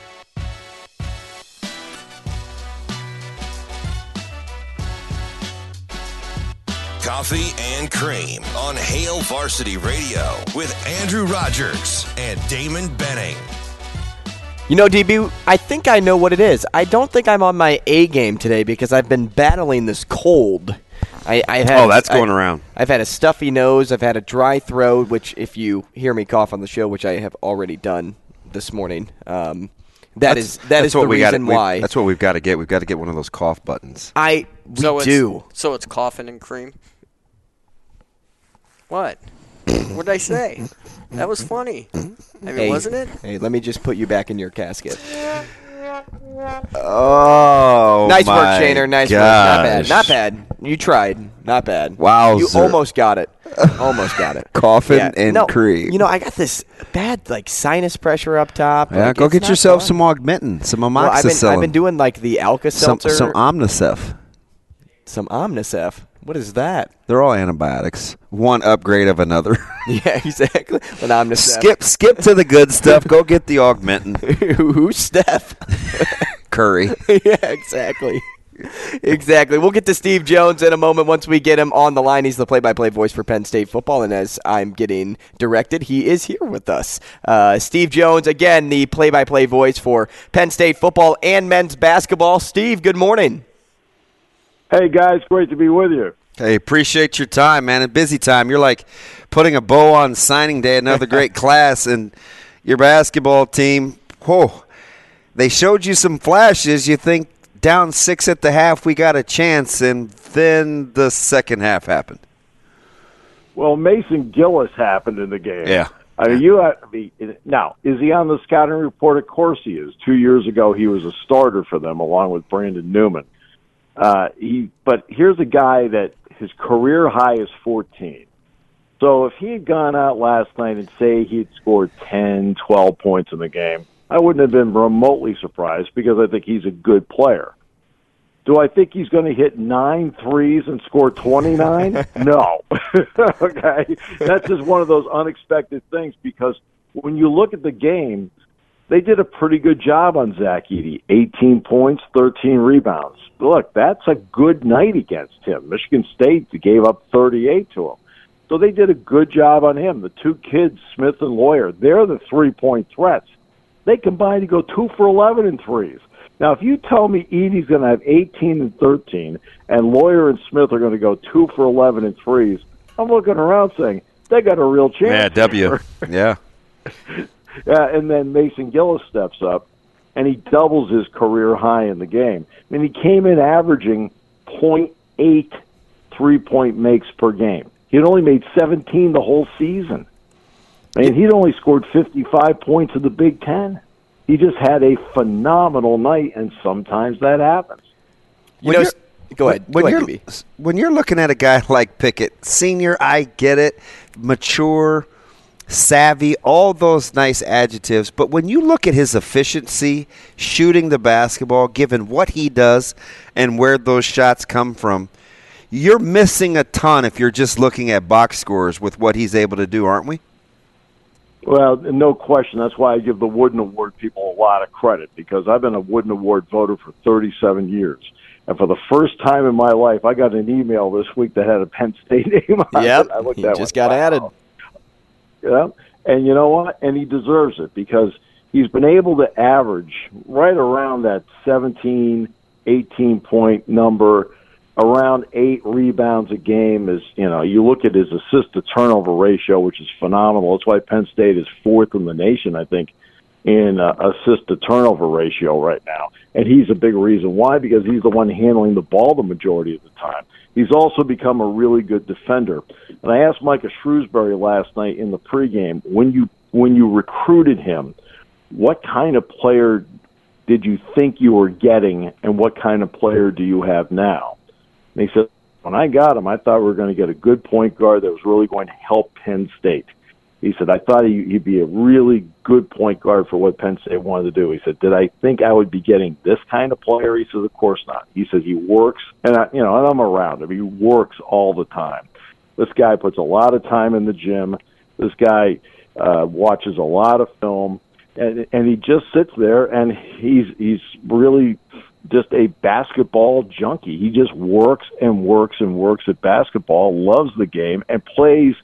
Coffee and Cream on Hail Varsity Radio with Andrew Rogers and Damon Benning. You know, DB, I think I know what it is. I don't think I'm on my A game today because I've been battling this cold. I, I had, Oh, that's going I- around. I've had a stuffy nose. I've had a dry throat, which, if you hear me cough on the show, which I have already done this morning, um, that That's- is that that's is what the we gotta- reason we- why. That's what we've got to get. We've got to get one of those cough buttons. I we so it's, do. So it's coffin and cream. What? what did I say? That was funny. I mean, Hey, wasn't it? Hey, let me just put you back in your casket. Oh, nice my work, Shaner. Nice work. Not bad. Not bad. You tried. Not bad. Wow. You almost got it. Almost got it. Coffin and no, cream. You know, I got this bad like sinus pressure up top. Yeah, Like, go get yourself fun. some Augmentin, some Well, I've been, amoxicillin, I've been doing like the Alka some some Omnicef. some Omnicef. What is that? They're all antibiotics. One upgrade of another. Yeah, exactly. An Omnicef. skip skip to the good stuff. Go get the Augmentin. Who's Steph? Curry. yeah, exactly. Exactly. We'll get to Steve Jones in a moment once we get him on the line. He's the play by play voice for Penn State football. And as I'm getting directed, he is here with us. Uh, Steve Jones, again, the play by play voice for Penn State football and men's basketball. Steve, good morning. Hey guys, great to be with you. Hey, appreciate your time, man. A busy time. You're like putting a bow on signing day. Another great class, and your basketball team. Whoa, they showed you some flashes. You think down six at the half, we got a chance, and then the second half happened. Well, Mason Gillis happened in the game. Yeah. I mean, you have to be now. Is he on the scouting report? Of course he is. Two years ago, he was a starter for them along with Brandon Newman. Uh, he, but here's a guy that his career high is 14. So if he had gone out last night and say he had scored 10, 12 points in the game, I wouldn't have been remotely surprised because I think he's a good player. Do I think he's going to hit nine threes and score 29? no. okay. That's just one of those unexpected things because when you look at the game, they did a pretty good job on Zach Edey. 18 points, 13 rebounds. Look, that's a good night against him. Michigan State gave up 38 to him. So they did a good job on him. The two kids, Smith and Loyer, they're the three point threats. They combined to go two for 11 in threes. Now, if you tell me Edey's going to have 18 and 13, and Loyer and Smith are going to go two for 11 in threes, I'm looking around saying they got a real chance. Yeah, W. Yeah. Yeah, and then Mason Gillis steps up, and he doubles his career high in the game. I mean, he came in averaging .8 three-point makes per game. He had only made 17 the whole season. I mean, he'd only scored 55 points in the Big Ten. He just had a phenomenal night, and sometimes that happens. You know, go ahead. When go ahead, you're when you're looking at a guy like Pickett, senior, I get it, mature, savvy, all those nice adjectives. But when you look at his efficiency, shooting the basketball, given what he does and where those shots come from, you're missing a ton if you're just looking at box scores with what he's able to do, aren't we? Well, no question. That's why I give the Wooden Award people a lot of credit because I've been a Wooden Award voter for 37 years. And for the first time in my life, I got an email this week that had a Penn State name on Yep, it. I looked at it, just went, got wow. added. Yeah. And you know what? And he deserves it because he's been able to average right around that 17, 18 point number, around eight rebounds a game. Is you know, you look at his assist to turnover ratio, which is phenomenal. That's why Penn State is fourth in the nation, I think, in uh, assist to turnover ratio right now. And he's a big reason why because he's the one handling the ball the majority of the time. He's also become a really good defender. And I asked Micah Shrewsberry last night in the pregame when you when you recruited him, what kind of player did you think you were getting, and what kind of player do you have now? And he said, when I got him, I thought we were going to get a good point guard that was really going to help Penn State. He said, I thought he- he'd be a really good point guard for what Penn State wanted to do. He said, Did I think I would be getting this kind of player? He said, Of course not. He said, He works, and I, you know, and I'm around him. He works all the time. This guy puts a lot of time in the gym. This guy uh, watches a lot of film, and and he just sits there and he's he's really just a basketball junkie. He just works and works and works at basketball, loves the game, and plays.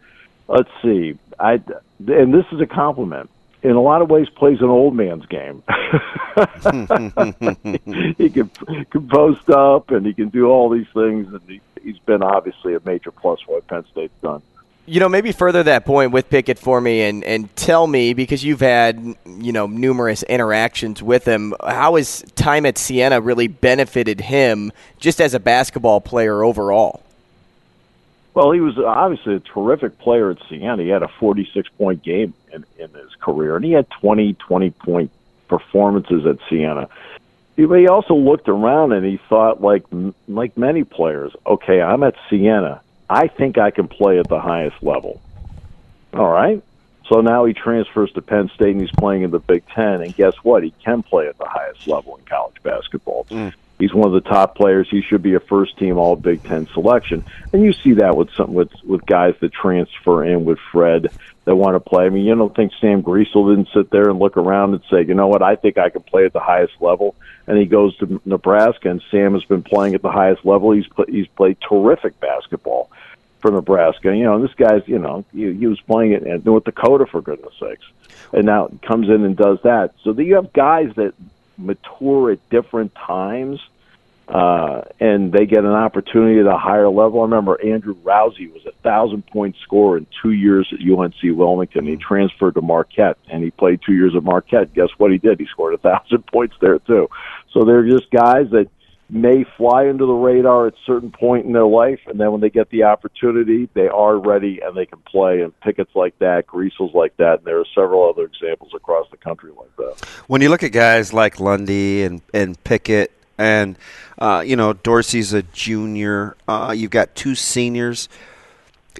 Let's see, I and this is a compliment. In a lot of ways, plays an old man's game. he can, can post up and he can do all these things, and he, he's been obviously a major plus for what Penn State's done. You know, maybe further that point with Pickett for me and, and tell me, because you've had, you know, numerous interactions with him, how has time at Siena really benefited him just as a basketball player overall? Well, he was obviously a terrific player at Siena. He had a 46 point game in, in his career, and he had 20, 20 point performances at Siena. But he also looked around and he thought, like like many players, okay, I'm at Siena. I think I can play at the highest level. All right. So now he transfers to Penn State and he's playing in the Big Ten. And guess what? He can play at the highest level in college basketball. Mm. He's one of the top players. He should be a first team All Big Ten selection. And you see that with some with with guys that transfer in with Fred that want to play. I mean, you don't think Sam Griesel didn't sit there and look around and say, you know what, I think I can play at the highest level. And he goes to Nebraska, and Sam has been playing at the highest level. He's pl- he's played terrific basketball for Nebraska. You know, this guy's, you know, he, he was playing at North Dakota for goodness sakes, and now comes in and does that. So that you have guys that mature at different times, uh, and they get an opportunity at a higher level. I remember Andrew Rowsey was a thousand point scorer in two years at UNC Wilmington. He transferred to Marquette, and he played two years at Marquette. Guess what he did? He scored a thousand points there too. So they're just guys that may fly under the radar at certain point in their life, and then when they get the opportunity, they are ready and they can play. And Pickett's like that, Griesel's like that, and there are several other examples across the country like that. When you look at guys like Lundy and and Pickett, and uh, you know Dorsey's a junior, uh, you've got two seniors.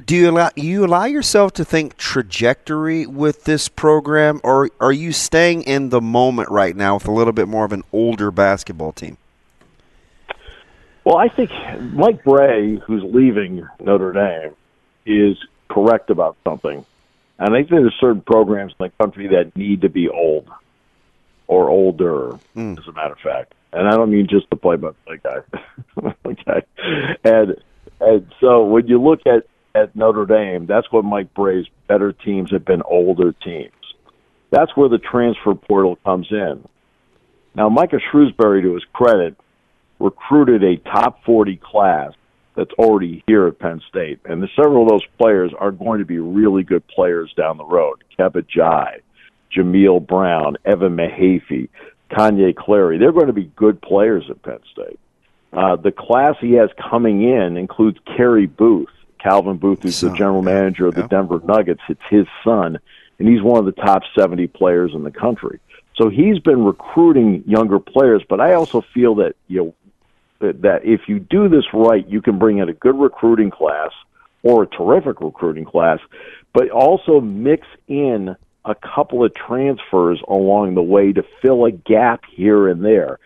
Do you allow you allow yourself to think trajectory with this program, or are you staying in the moment right now with a little bit more of an older basketball team? Well, I think Mike Brey, who's leaving Notre Dame, is correct about something. And I think there's certain programs in the country that need to be old or older, Mm. as a matter of fact. And I don't mean just the play-by-play guy. okay, and and so when you look at at Notre Dame, that's what Mike Brey's better teams have been older teams. That's where the transfer portal comes in. Now, Micah Shrewsberry, to his credit, recruited a top 40 class that's already here at Penn State. And the, several of those players are going to be really good players down the road. Kebba Njie, Jameel Brown, Evan Mahaffey, Kanye Clary. They're going to be good players at Penn State. Uh, the class he has coming in includes Carey Booth, Calvin Booth, who's the general manager of the Denver Nuggets. It's his son, and he's one of the top 70 players in the country. So he's been recruiting younger players, but I also feel that you know that, if you do this right, you can bring in a good recruiting class or a terrific recruiting class, but also mix in a couple of transfers along the way to fill a gap here and there.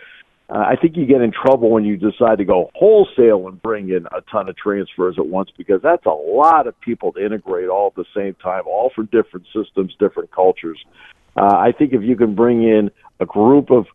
Uh, I think you get in trouble when you decide to go wholesale and bring in a ton of transfers at once because that's a lot of people to integrate all at the same time, all from different systems, different cultures. Uh, I think if you can bring in a group of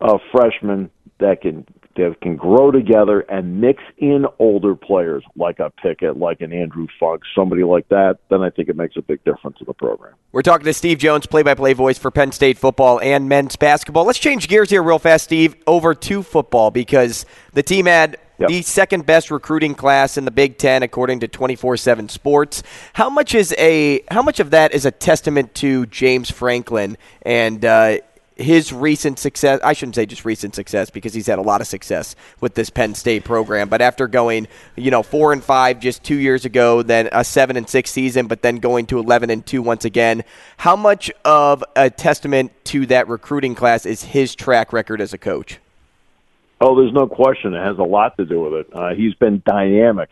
uh, freshmen that can that can grow together and mix in older players like a Pickett, like an Andrew Funk, somebody like that, then I think it makes a big difference in the program. We're talking to Steve Jones, play by play voice for Penn State football and men's basketball. Let's change gears here real fast, Steve, over to football because the team had Yep. the second best recruiting class in the Big Ten according to 24/7 Sports. How much is a how much of that is a testament to James Franklin and uh, his recent success? I shouldn't say just recent success because he's had a lot of success with this Penn State program. But after going, you know, four and five just two years ago, then a seven and six season, but then going to 11 and two once again, how much of a testament to that recruiting class is his track record as a coach? Oh, there's no question. It has a lot to do with it. Uh, he's been dynamic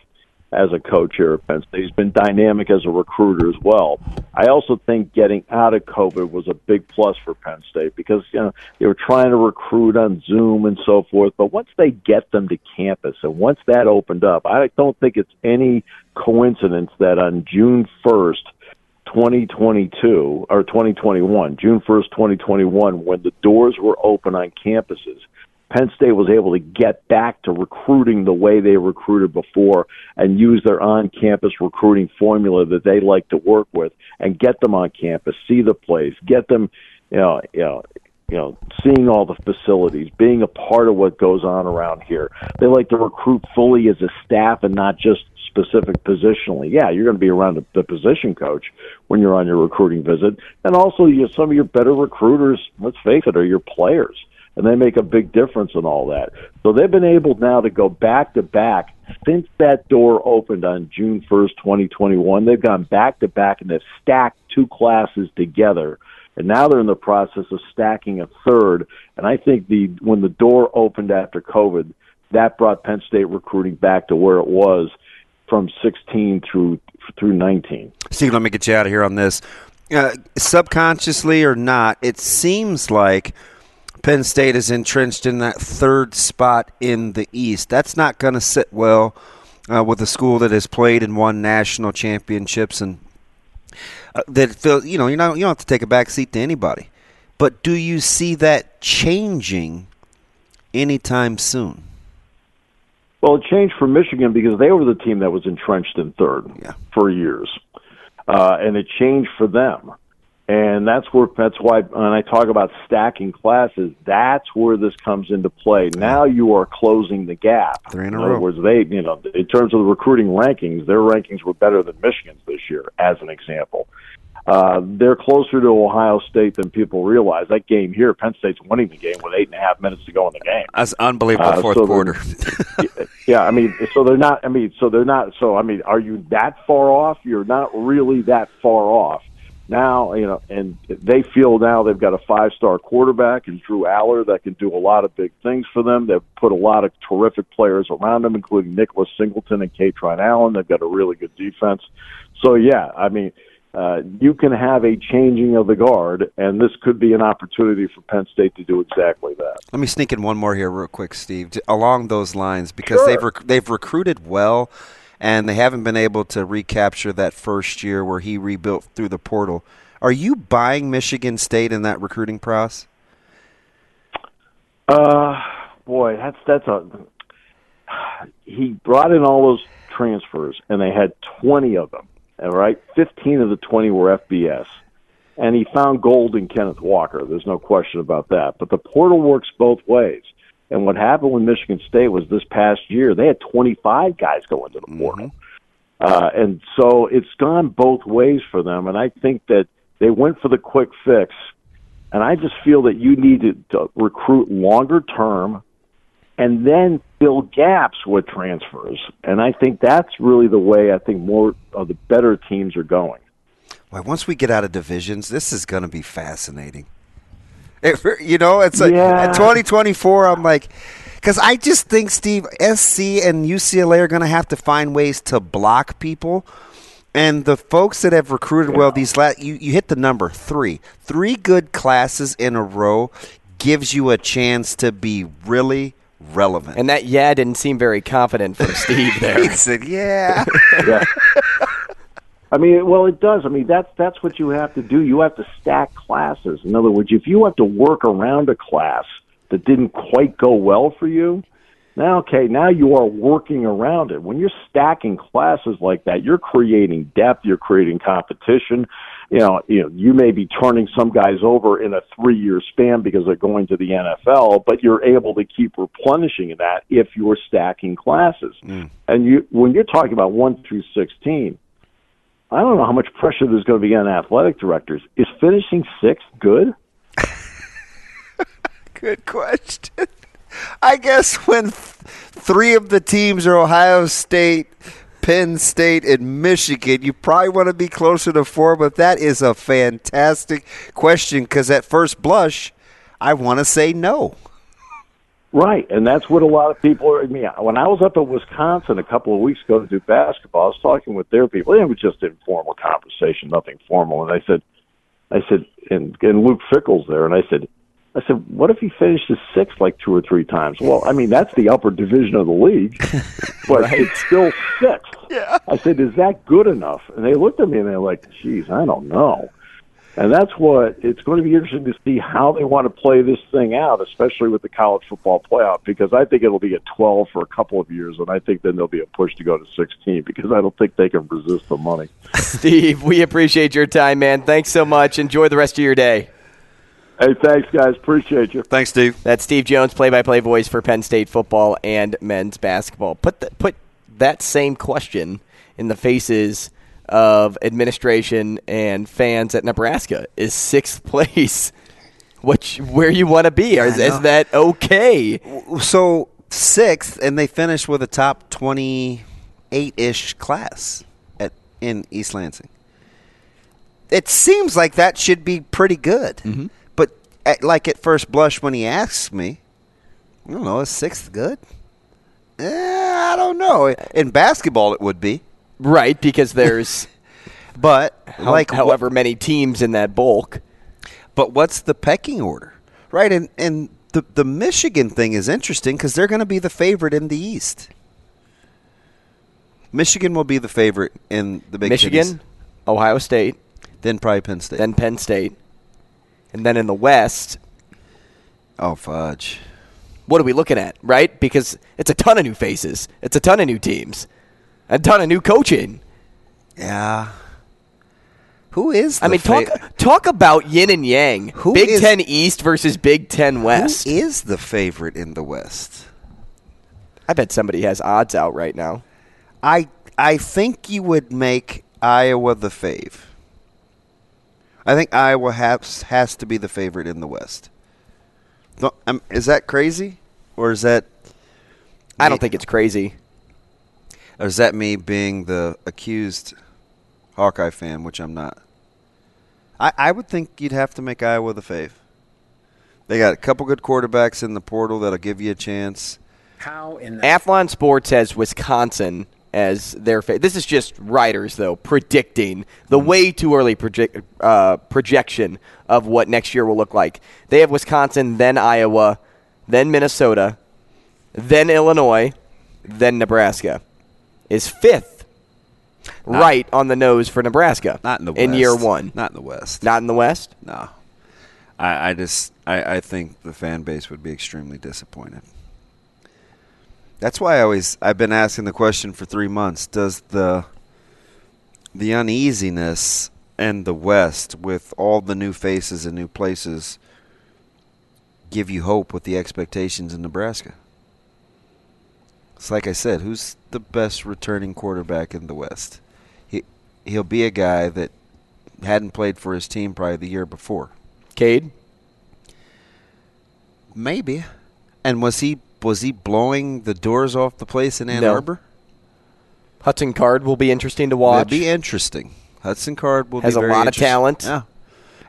as a coach here at Penn State. He's been dynamic as a recruiter as well. I also think getting out of COVID was a big plus for Penn State because you know they were trying to recruit on Zoom and so forth. But once they get them to campus and once that opened up, I don't think it's any coincidence that on June first. 2022 or 2021, June 1st, 2021, when the doors were open on campuses, Penn State was able to get back to recruiting the way they recruited before and use their on-campus recruiting formula that they like to work with and get them on campus, see the place, get them, you know, you know, you know, seeing all the facilities, being a part of what goes on around here. They like to recruit fully as a staff and not just specific positionally. Yeah, you're going to be around the, the position coach when you're on your recruiting visit, and also you, some of your better recruiters. Let's face it, are your players and they make a big difference in all that. So they've been able now to go back to back since that door opened on June 1st, 2021. They've gone back to back and they've stacked two classes together and now they're in the process of stacking a third. And I think the when the door opened after COVID, that brought Penn State recruiting back to where it was from 16 through through 19. Steve, let me get you out of here on this. Uh, subconsciously or not, it seems like Penn State is entrenched in that third spot in the East. That's not going to sit well uh, with a school that has played and won national championships and uh, that feel you know you know you don't have to take a back seat to anybody. But do you see that changing anytime soon? Well, it changed for Michigan because they were the team that was entrenched in third yeah. for years, uh, and it changed for them. And that's where that's why when I talk about stacking classes, that's where this comes into play. Now you are closing the gap. Three in a in row. words, they you know in terms of the recruiting rankings, their rankings were better than Michigan's this year, as an example. Uh, they're closer to Ohio State than people realize. That game here, Penn State's winning the game with eight and a half minutes to go in the game. That's unbelievable Uh, fourth so quarter. Yeah, I mean, so they're not. I mean, so they're not. So I mean, are you that far off? You're not really that far off. Now, you know, and they feel now they've got a five-star quarterback and Drew Allar that can do a lot of big things for them. They've put a lot of terrific players around them, including Nicholas Singleton and Kaytron Allen. They've got a really good defense. So, yeah, I mean, uh, you can have a changing of the guard, and this could be an opportunity for Penn State to do exactly that. Let me sneak in one more here, real quick, Steve. Along those lines, because they've rec- they've recruited well, and they haven't been able to recapture that first year where he rebuilt through the portal. Are you buying Michigan State in that recruiting process? Uh, boy, that's that's a. He brought in all those transfers, and they had twenty of them. All right, fifteen of the twenty were FBS, and he found gold in Kenneth Walker. There's no question about that. But the portal works both ways. And what happened with Michigan State was this past year they had 25 guys go into the portal, uh, and so it's gone both ways for them. And I think that they went for the quick fix. And I just feel that you need to, to recruit longer term and then fill gaps with transfers. And I think that's really the way I think more of the better teams are going. Well, once we get out of divisions, this is going to be fascinating. It, you know, it's like Yeah. at 2024, I'm like, because I just think, Steve, SC and UCLA are going to have to find ways to block people. And the folks that have recruited well, these last, you, you hit the number three. Three good classes in a row gives you a chance to be really relevant. And that yeah didn't seem very confident from Steve there. he said, yeah. yeah. I mean, well, it does. I mean, that's that's what you have to do. You have to stack classes. In other words, if you have to work around a class that didn't quite go well for you, now okay, now you are working around it. When you're stacking classes like that, you're creating depth. You're creating competition. You know, you know, you may be turning some guys over in a three-year span because they're going to the NFL, but you're able to keep replenishing that if you're stacking classes. Mm. And you, when you're talking about one through sixteen, I don't know how much pressure there's going to be on athletic directors. Is finishing sixth good? Good question. I guess when th- three of the teams are Ohio State, Penn State, and Michigan, you probably want to be closer to four, but that is a fantastic question because at first blush, I want to say no. Right, and that's what a lot of people are. I mean, when I was up in Wisconsin a couple of weeks ago to do basketball, I was talking with their people. It was just informal conversation, nothing formal. And I said, I said, and, and Luke Fickell's there, and I said, I said, what if he finishes sixth like two or three times? Well, I mean, that's the upper division of the league, but it's still sixth. Yeah. I said, is that good enough? And they looked at me and they're like, geez, I don't know. And that's what it's going to be interesting to see how they want to play this thing out, especially with the college football playoff, because I think it'll be at 12 for a couple of years, and I think then there'll be a push to go to 16 because I don't think they can resist the money. Steve, we appreciate your time, man. Thanks so much. Enjoy the rest of your day. Hey, thanks, guys. Appreciate you. Thanks, Steve. That's Steve Jones, play-by-play voice for Penn State football and men's basketball. Put the, put that same question in the faces of administration and fans at Nebraska. Is sixth place you- where you want to be? Is, is that okay? So sixth, and they finished with a top twenty-eight ish class at in East Lansing. it seems like that should be pretty good. Mm-hmm. But at, like at first blush, when he asks me, I don't know, is sixth good? Eh, I don't know. In basketball, it would be. Right, because there's But how- like however many teams in that bulk. But what's the pecking order? Right, and and the the Michigan thing is interesting because they're going to be the favorite in the East. Michigan will be the favorite in the Big Michigan, East. Ohio State, then probably Penn State, then Penn State, and then in the West. Oh fudge! What are we looking at? Right, because it's a ton of new faces. It's a ton of new teams, a ton of new coaching. Yeah. Who is? I mean, talk fa- talk about yin and yang. Who Big is- Ten East versus Big Ten West. Who is the favorite in the West? I bet somebody has odds out right now. I I think you would make Iowa the fave. I think Iowa has has to be the favorite in the West. No, um, is that crazy, or is that? I don't think it's crazy. Or is that me being the accused Hawkeye fan, which I'm not? I, I would think you'd have to make Iowa the fave. They got a couple good quarterbacks in the portal that'll give you a chance. How in the Athlon Sports has Wisconsin as their fa- this is just writers though predicting the way too early project, uh, projection of what next year will look like. They have Wisconsin, then Iowa, then Minnesota, then Illinois, then Nebraska. Is fifth, Not- right on the nose for Nebraska. Not in the in year one. Not in the West. Not in the West. No. I, I just I, I think the fan base would be extremely disappointed. That's why I always I've been asking the question for three months. Does the the uneasiness and the West with all the new faces and new places give you hope with the expectations in Nebraska? It's like I said, who's the best returning quarterback in the West? He he'll be a guy that hadn't played for his team probably the year before. Cade? Maybe. And was he was he blowing the doors off the place in Ann No. Arbor? Hudson Card will be interesting to watch. It'd be interesting. Hudson Card will Has be a lot of talent. Yeah.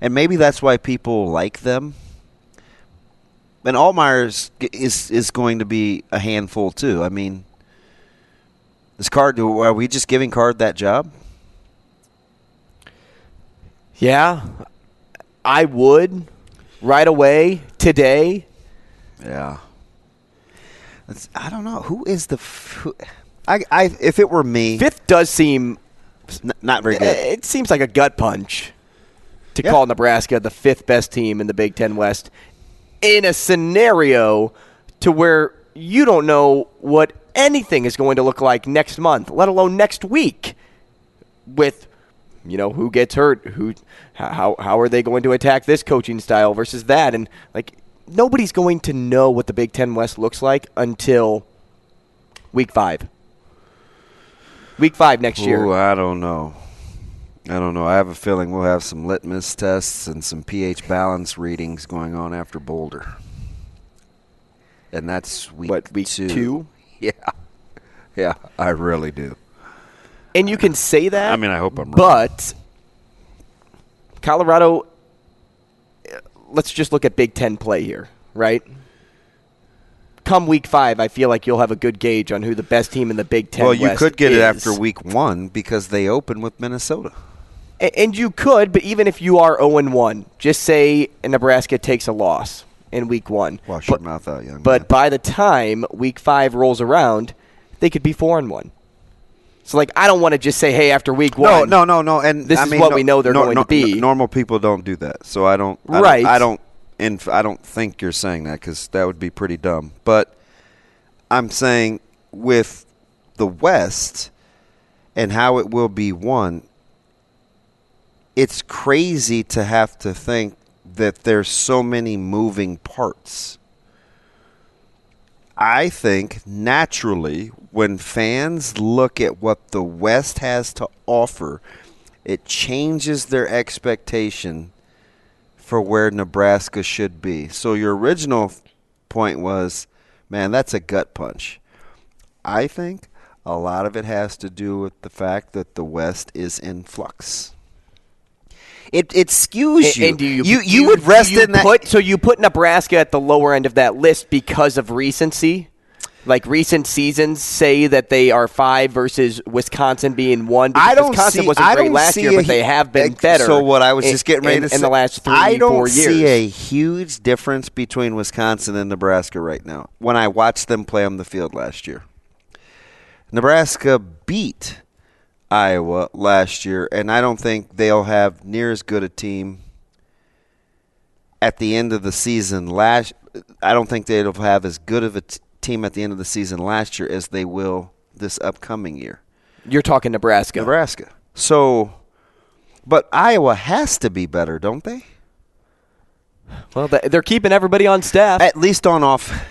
And maybe that's why people like them. And Altmyer's is is going to be a handful too. I mean, is Card? Are we just giving Card that job? Yeah, I would right away today. Yeah. It's, I don't know who is the. Who, I, I if it were me, Fifth does seem n- not very good. It seems like a gut punch to Yeah. call Nebraska the fifth best team in the Big Ten West in a scenario to where you don't know what anything is going to look like next month, let alone next week. With you know who gets hurt, who how how are they going to attack this coaching style versus that, and like nobody's going to know what the Big Ten West looks like until week five. Week five next year. Ooh, I don't know. I don't know. I have a feeling we'll have some litmus tests and some pH balance readings going on after Boulder. And that's week, What, week two. two? Yeah. Yeah, I really do. And you can say that. I mean, I hope I'm wrong. But Colorado, uh, let's just look at Big Ten play here, right? Come week five, I feel like you'll have a good gauge on who the best team in the Big Ten. well, you West could get it after week one because they open with Minnesota. And you could, but even if you are 0 1, just say Nebraska takes a loss in week one. Wash but, your mouth out, young But man. by the time week five rolls around, they could be 4 and 1. So, like, I don't want to just say, hey, after week one. no, no, no. No. And this I is mean, what no- we know they're no- going to be. Normal people don't do that, so I don't. I Right. Don't, I don't. And I don't think you're saying that because that would be pretty dumb. But I'm saying with the West and how it will be won, it's crazy to have to think that there's so many moving parts. I think naturally, when fans look at what the West has to offer, it changes their expectation for where Nebraska should be. So, your original point was, man, that's a gut punch. I think a lot of it has to do with the fact that the West is in flux. It it skews you. And do you, you, do would rest you in that. Put, so you put Nebraska at the lower end of that list because of recency. Like recent seasons say that they are five versus Wisconsin being one. I don't Wisconsin see. wasn't I great last year, a but they have been better. So what I was in- just getting ready in, to say in the last three, I don't four years. see a huge difference between Wisconsin and Nebraska right now. When I watched them play on the field last year, Nebraska beat Iowa last year, and I don't think they'll have near as good a team at the end of the season. Last, I don't think they'll have as good of a t- team at the end of the season last year as they will this upcoming year. You're talking Nebraska. Nebraska. So, but Iowa has to be better, don't they? Well, they're keeping everybody on staff. At least on off.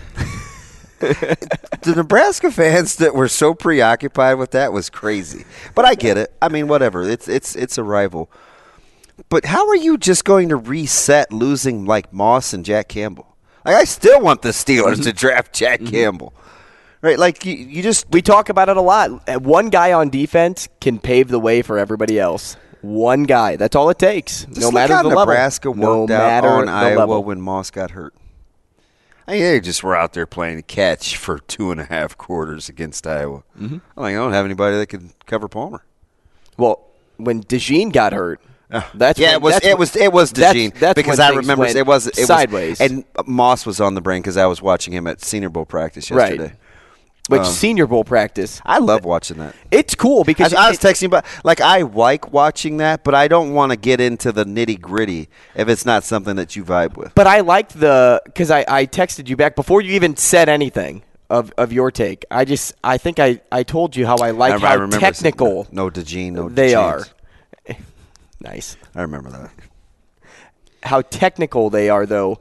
The Nebraska fans that were so preoccupied with that was crazy. But I get it. I mean, whatever. It's it's it's a rival. But how are you just going to reset losing like Moss and Jack Campbell? Like I still want the Steelers to mm-hmm. draft Jack mm-hmm. Campbell. Right? Like you, you just we talk about it a lot. One guy on defense can pave the way for everybody else. One guy. That's all it takes. Just no matter how the Nebraska level. worked no out on Iowa level. when Moss got hurt. I they just were out there playing catch for two and a half quarters against Iowa. Mm-hmm. I'm like, I don't have anybody that can cover Palmer. Well, when DeJean got hurt, that's yeah, when- it was it was it was that's- DeJean that's because when I remember it was it sideways. was, and Moss was on the brain because I was watching him at Senior Bowl practice Right. Which Um, Senior Bowl practice? I love watching that. It's cool because I, I was it- texting about like I like watching that, but I don't want to get into the nitty gritty if it's not something that you vibe with. But I liked the because I, I texted you back before you even said anything of, of your take. I just I think I, I told you how I like I, I how remember technical No DeJean, no they are. nice. I remember that. How technical they are though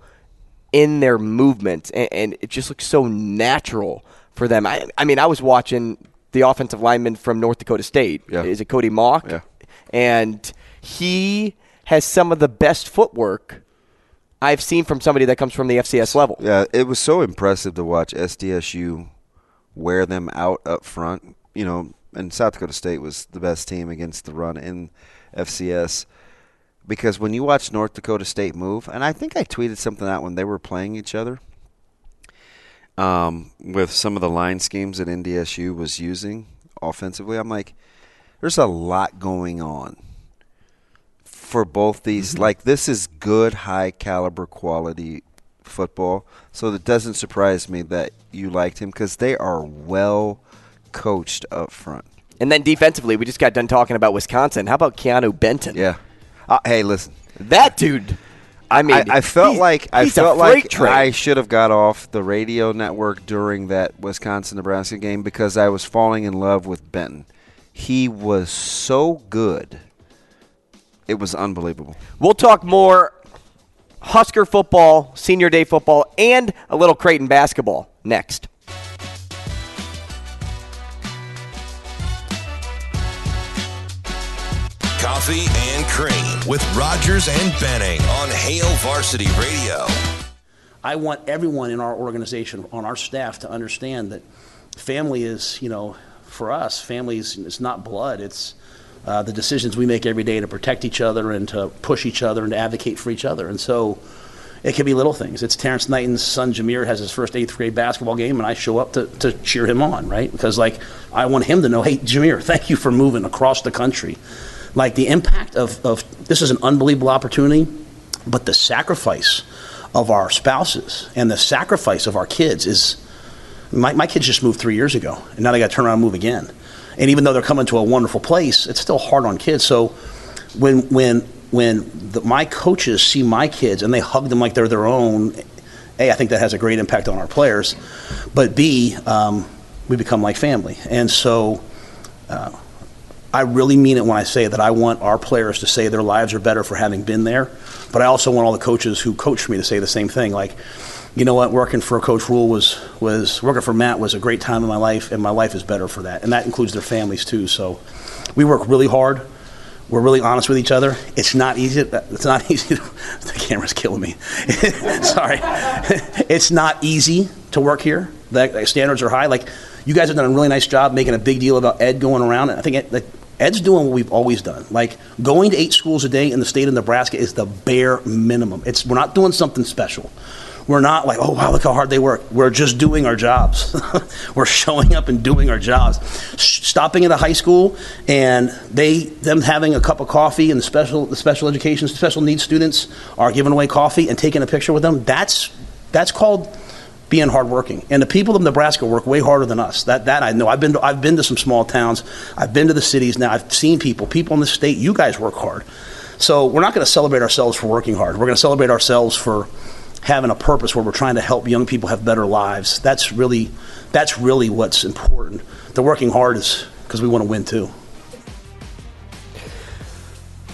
in their movement, and, and it just looks so natural for them. I I mean I was watching the offensive lineman from North Dakota State. Yeah. Is it Cody Mauch? Yeah. And he has some of the best footwork I've seen from somebody that comes from the FCS level. Yeah, it was so impressive to watch SDSU wear them out up front. You know, and South Dakota State was the best team against the run in FCS because when you watch North Dakota State move, and I think I tweeted something out when they were playing each other um, with some of the line schemes that NDSU was using offensively. I'm like, there's a lot going on for both these. Like, this is good, high caliber quality football. So it doesn't surprise me that you liked him because they are well coached up front. And then defensively, we just got done talking about Wisconsin. How about Keanu Benton? Yeah. Uh, hey, listen. That dude. I mean, I, I felt like I felt like train. I should have got off the radio network during that Wisconsin Nebraska game because I was falling in love with Benton. He was so good. It was unbelievable. We'll talk more Husker football, senior day football, and a little Creighton basketball next. Coffee and Cream with Rogers and Benning on Hail Varsity Radio. I want everyone in our organization, on our staff, to understand that family is, you know, for us, family is it's not blood. It's uh, the decisions we make every day to protect each other and to push each other and to advocate for each other. And so it can be little things. It's Terrance Knighton's son, Jameer, has his first eighth grade basketball game, and I show up to, to cheer him on, right? Because, like, I want him to know, hey, Jameer, thank you for moving across the country. Like, the impact of, of this is an unbelievable opportunity, but the sacrifice of our spouses and the sacrifice of our kids is my, my kids just moved three years ago and now they got to turn around and move again. And even though they're coming to a wonderful place it's still hard on kids. So when when when the, my coaches see my kids and they hug them like they're their own a i think that has a great impact on our players but b um, we become like family. And so uh, I really mean it when I say that I want our players to say their lives are better for having been there, but I also want all the coaches who coach me to say the same thing. Like, you know what, working for Coach Rhule was was working for Matt was a great time in my life, and my life is better for that, and that includes their families too. So, we work really hard. We're really honest with each other. It's not easy. Uh, it's not easy. To, the camera's killing me. Sorry. it's not easy to work here. The standards are high. Like you guys have done a really nice job making a big deal about Ed going around. And I think it, like, Ed's doing what we've always done. Like going to eight schools a day in the state of Nebraska is the bare minimum. It's we're not doing something special. We're not like, oh wow, look how hard they work. We're just doing our jobs. we're showing up and doing our jobs. Stopping at a high school and they them having a cup of coffee and the special the special education special needs students are giving away coffee and taking a picture with them. That's that's called being hardworking. And the people of Nebraska work way harder than us. That that I know. I've been to, I've been to some small towns. I've been to the cities now. I've seen people. People in the state. You guys work hard. So we're not going to celebrate ourselves for working hard. We're going to celebrate ourselves for having a purpose where we're trying to help young people have better lives. That's really that's really what's important. The working hard is because we want to win too.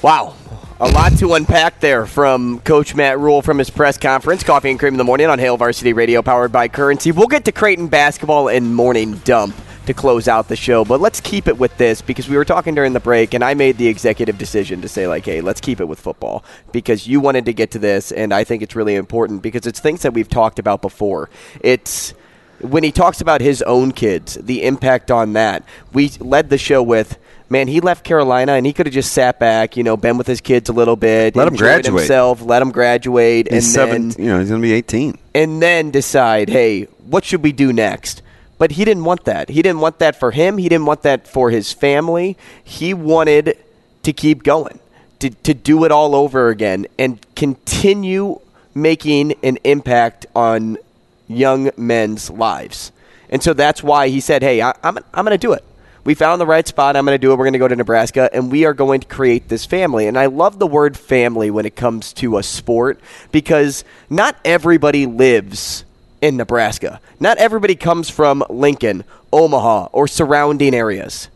Wow. A lot to unpack there from Coach Matt Rhule from his press conference. Coffee and Cream in the morning on Hail Varsity Radio, powered by Currency. We'll get to Creighton basketball and morning dump to close out the show, but let's keep it with this because we were talking during the break, and I made the executive decision to say, like, hey, let's keep it with football because you wanted to get to this, and I think it's really important because it's things that we've talked about before. It's when he talks about his own kids, the impact on that. We led the show with man, he left Carolina and he could have just sat back, you know, been with his kids a little bit, Let him graduate. himself, let him graduate, He's and seven. then you know, he's going to be 18. and then decide, hey, what should we do next? But he didn't want that. He didn't want that for him. He didn't want that for his family. He wanted to keep going, to, to do it all over again, and continue making an impact on young men's lives. And so that's why he said, hey, I, I'm, I'm going to do it. We found the right spot. I'm going to do it. We're going to go to Nebraska, and we are going to create this family. And I love the word family when it comes to a sport because not everybody lives in Nebraska. Not everybody comes from Lincoln, Omaha, or surrounding areas.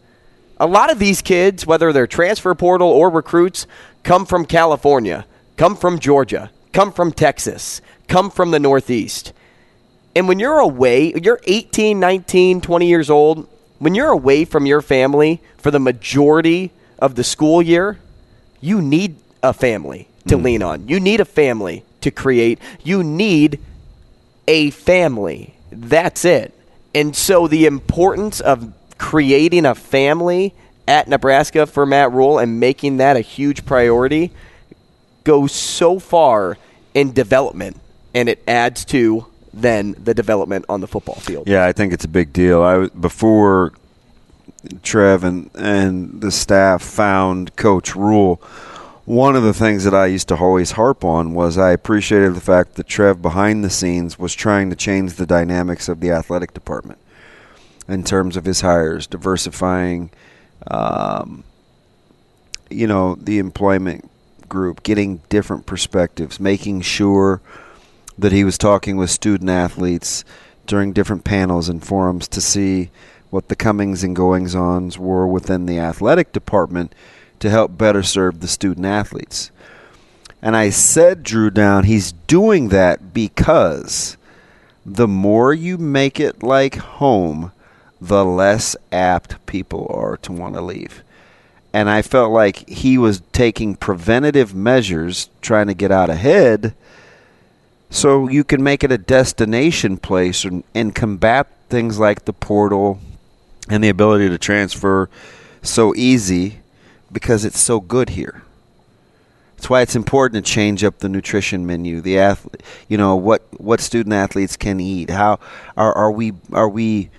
A lot of these kids, whether they're transfer portal or recruits, come from California, come from Georgia, come from Texas, come from the Northeast. And when you're away, you're 18, 19, 20 years old, when you're away from your family for the majority of the school year, you need a family to hmm. lean on. You need a family to create. You need a family. That's it. And so the importance of creating a family at Nebraska for Matt Rhule and making that a huge priority goes so far in development and it adds to then the development on the football field. Yeah, I think it's a big deal. I before Trev and and the staff found Coach Rhule. One of the things that I used to always harp on was I appreciated the fact that Trev behind the scenes was trying to change the dynamics of the athletic department in terms of his hires, diversifying, um, you know, the employment group, getting different perspectives, making sure that he was talking with student athletes during different panels and forums to see what the comings and goings ons were within the athletic department to help better serve the student athletes. And I said, Drew Down, he's doing that because the more you make it like home, the less apt people are to want to leave. And I felt like he was taking preventative measures, trying to get out ahead so you can make it a destination place and, and combat things like the portal and the ability to transfer so easy because it's so good here. That's why it's important to change up the nutrition menu. The athlete, you know, what what student athletes can eat. How are are we are we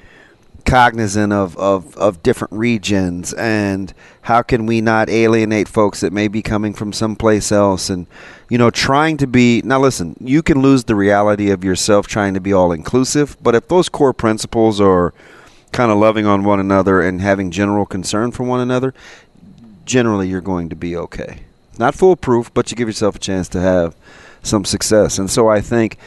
cognizant of, of, of different regions and how can we not alienate folks that may be coming from someplace else? And you know trying to be now listen you can lose the reality of yourself trying to be all inclusive but if those core principles are kind of loving on one another and having general concern for one another generally you're going to be okay. Not foolproof but you give yourself a chance to have some success. And so i think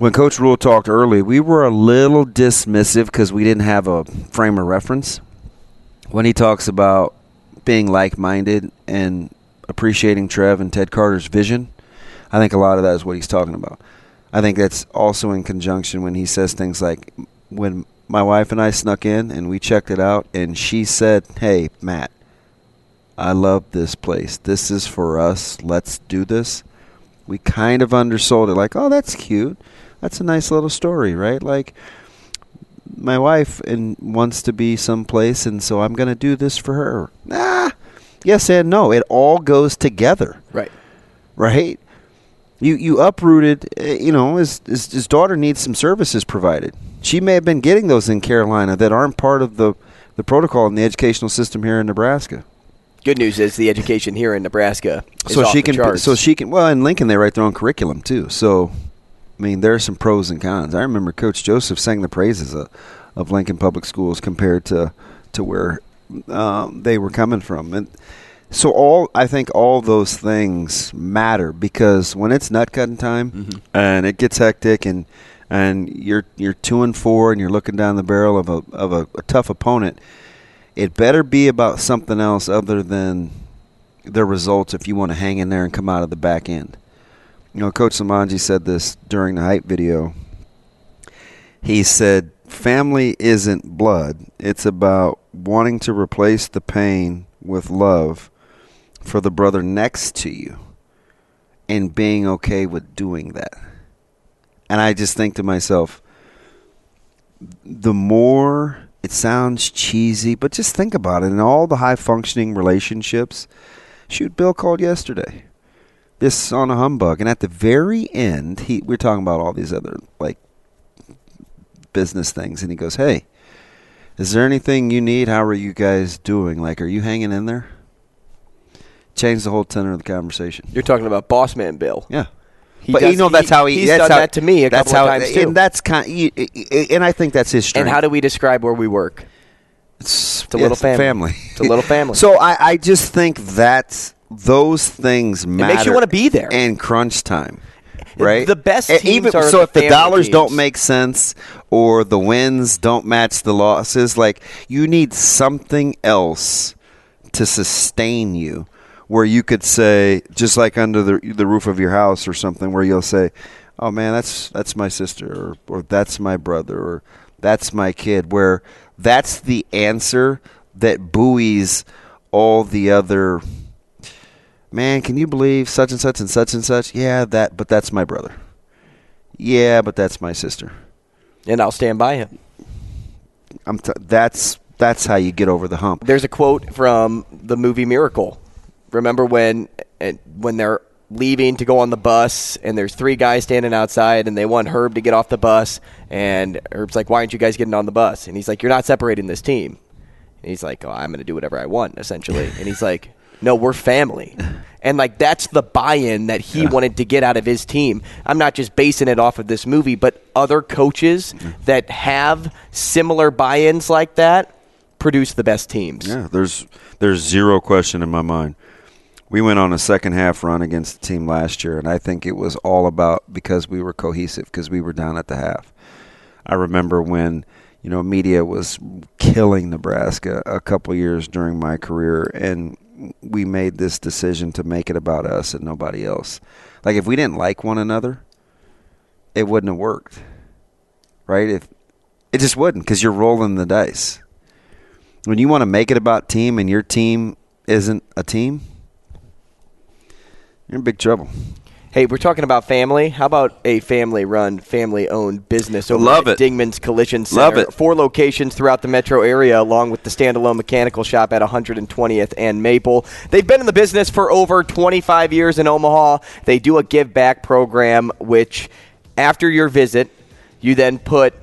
when Coach Rhule talked early, we were a little dismissive because we didn't have a frame of reference. When he talks about being like minded and appreciating Trev and Ted Carter's vision, I think a lot of that is what he's talking about. I think that's also in conjunction when he says things like, when my wife and I snuck in and we checked it out, and she said, Hey, Matt, I love this place. This is for us. Let's do this. We kind of undersold it, like, oh, that's cute. That's a nice little story, right? Like, my wife and wants to be someplace, and so I'm going to do this for her. Nah, yes and no. It all goes together, Right. right? You you uprooted. eh, You know, his, his his daughter needs some services provided. She may have been getting those in Carolina that aren't part of the the protocol in the educational system here in Nebraska. Good news is the education here in Nebraska is so she the can so she can well in Lincoln they write their own curriculum too. So I mean there are some pros and cons. I remember Coach Joseph sang the praises of, of Lincoln Public Schools compared to to where um, they were coming from, and so all I think all those things matter because when it's nut cutting time Mm-hmm. and it gets hectic and and you're you're two and four and you're looking down the barrel of a of a, a tough opponent, it better be about something else other than the results if you want to hang in there and come out of the back end. You know, Coach Samanji said this during the hype video. He said, Family isn't blood. It's about wanting to replace the pain with love for the brother next to you and being okay with doing that. And I just think to myself, the more it sounds cheesy, but just think about it. In all the high functioning relationships, shoot, Bill called yesterday. This on a humbug, and at the very end, he we're talking about all these other like business things, and he goes, "Hey, is there anything you need? How are you guys doing? Like, are you hanging in there?" Changed the whole tenor of the conversation. You're talking about Boss Man Bill. Yeah. He but does- you know that's he- how he. he's that's done how, that to me a that's couple of how, times, too. And that's kind. And I think that's his strength. And how do we describe where we work? It's, a little family. It's a little family. So I, I just think that those things matter. makes you wanna be there. And crunch time. Right, The best teams even are so. the if the dollars don't make sense or the wins don't match the losses, like you need something else to sustain you, where you could say, just like under the the roof of your house or something, where you'll say, "Oh man, that's that's my sister," or or that's my brother, or that's my kid. Where that's the answer that buoys all the other. Man, can you believe such and such and such and such? Yeah, that, but that's my brother. Yeah, but that's my sister. And I'll stand by him. I'm t- that's that's how you get over the hump. There's a quote from the movie Miracle. Remember when uh, when they're leaving to go on the bus and there's three guys standing outside and they want Herb to get off the bus and Herb's like, "Why aren't you guys getting on the bus?" And he's like, "You're not separating this team." And he's like, "Oh, I'm going to do whatever I want," essentially. and he's like, "No, we're family." And like that's the buy-in that he wanted to get out of his team. I'm not just basing it off of this movie, but other coaches mm-hmm. that have similar buy-ins like that produce the best teams. Yeah, there's there's zero question in my mind. We went on a second half run against the team last year, and I think it was all about because we were cohesive because we were down at the half. I remember when you know media was killing Nebraska a couple years during my career, and we made this decision to make it about us and nobody else. Like if we didn't like one another, it wouldn't have worked, right? If it just wouldn't because you're rolling the dice when you want to make it about team and your team isn't a team, you're in big trouble. Hey, we're talking about family. How about a family-run, family-owned business over Love at it. Dingman's Collision Center? Love it. Four locations throughout the metro area, along with the standalone mechanical shop at 120th and Maple. They've been in the business for over 25 years in Omaha. They do a give back program, which after your visit, you then put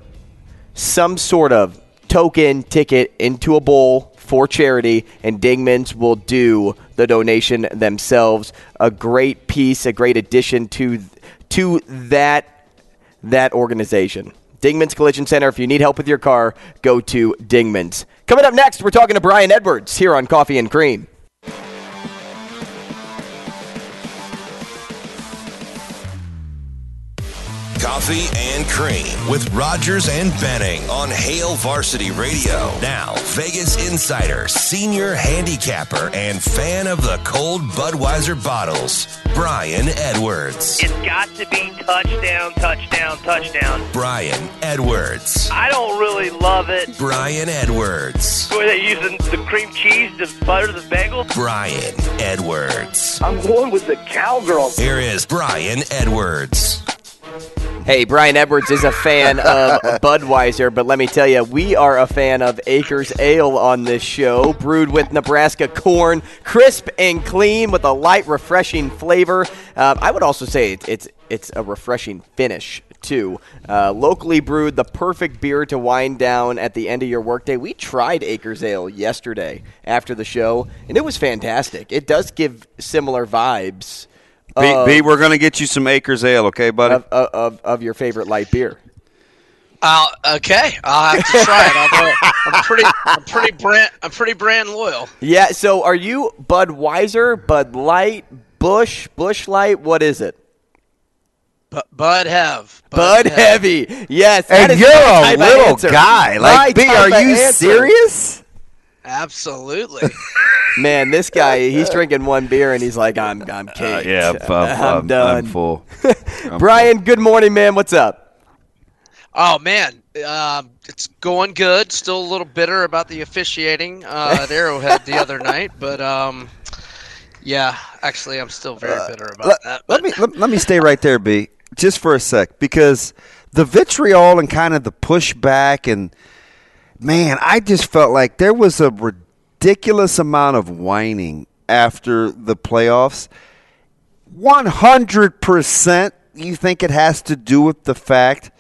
some sort of token ticket into a bowl for charity, and Dingman's will do the donation themselves. A great piece, a great addition to to that that organization. Dingman's Collision Center. If you need help with your car, go to Dingman's. Coming up next, we're talking to Brian Edwards here on Coffee and Cream. Coffee and Cream with Rogers and Benning on Hail Varsity Radio. Now, Vegas insider, senior handicapper, and fan of the cold Budweiser bottles, Brian Edwards. It's got to be touchdown, touchdown, touchdown. Brian Edwards. I don't really love it. Brian Edwards. Were they using the cream cheese to butter the bagel? Brian Edwards. I'm going with the cowgirl. Here is Brian Edwards. Hey, Brian Edwards is a fan of Budweiser, but let me tell you, we are a fan of Acres Ale on this show, brewed with Nebraska corn, crisp and clean with a light, refreshing flavor. Uh, I would also say it's it's, it's a refreshing finish too. Uh, locally brewed, the perfect beer to wind down at the end of your workday. We tried Acres Ale yesterday after the show, and it was fantastic. It does give similar vibes. B, of- B, we're going to get you some Acres Ale, okay, buddy? of, of, of, of your favorite light beer. Uh, okay, I'll have to try it. I'm pretty, I'm pretty brand, I'm pretty brand loyal. Yeah. So, are you Budweiser, Bud Light, Busch, Busch Light? What is it? Bu- Bud have. Bud, Heavy. Yes. And is you're a little guy. Like, B, are you answer. serious? Absolutely. Man, this guy, he's drinking one beer and he's like, I'm, I'm caked. Uh, yeah, I'm, I'm, I'm I'm, done. I'm full. I'm Brian, good morning, man. What's up? Oh man, um, it's going good. Still a little bitter about the officiating uh, at Arrowhead the other night, but um, yeah, actually, I'm still very Uh, bitter about let, that. let me let, let me stay right there, B, just for a sec, because the vitriol and kind of the pushback and man, I just felt like there was a ridiculous amount of whining after the playoffs. One hundred percent, you think it has to do with the fact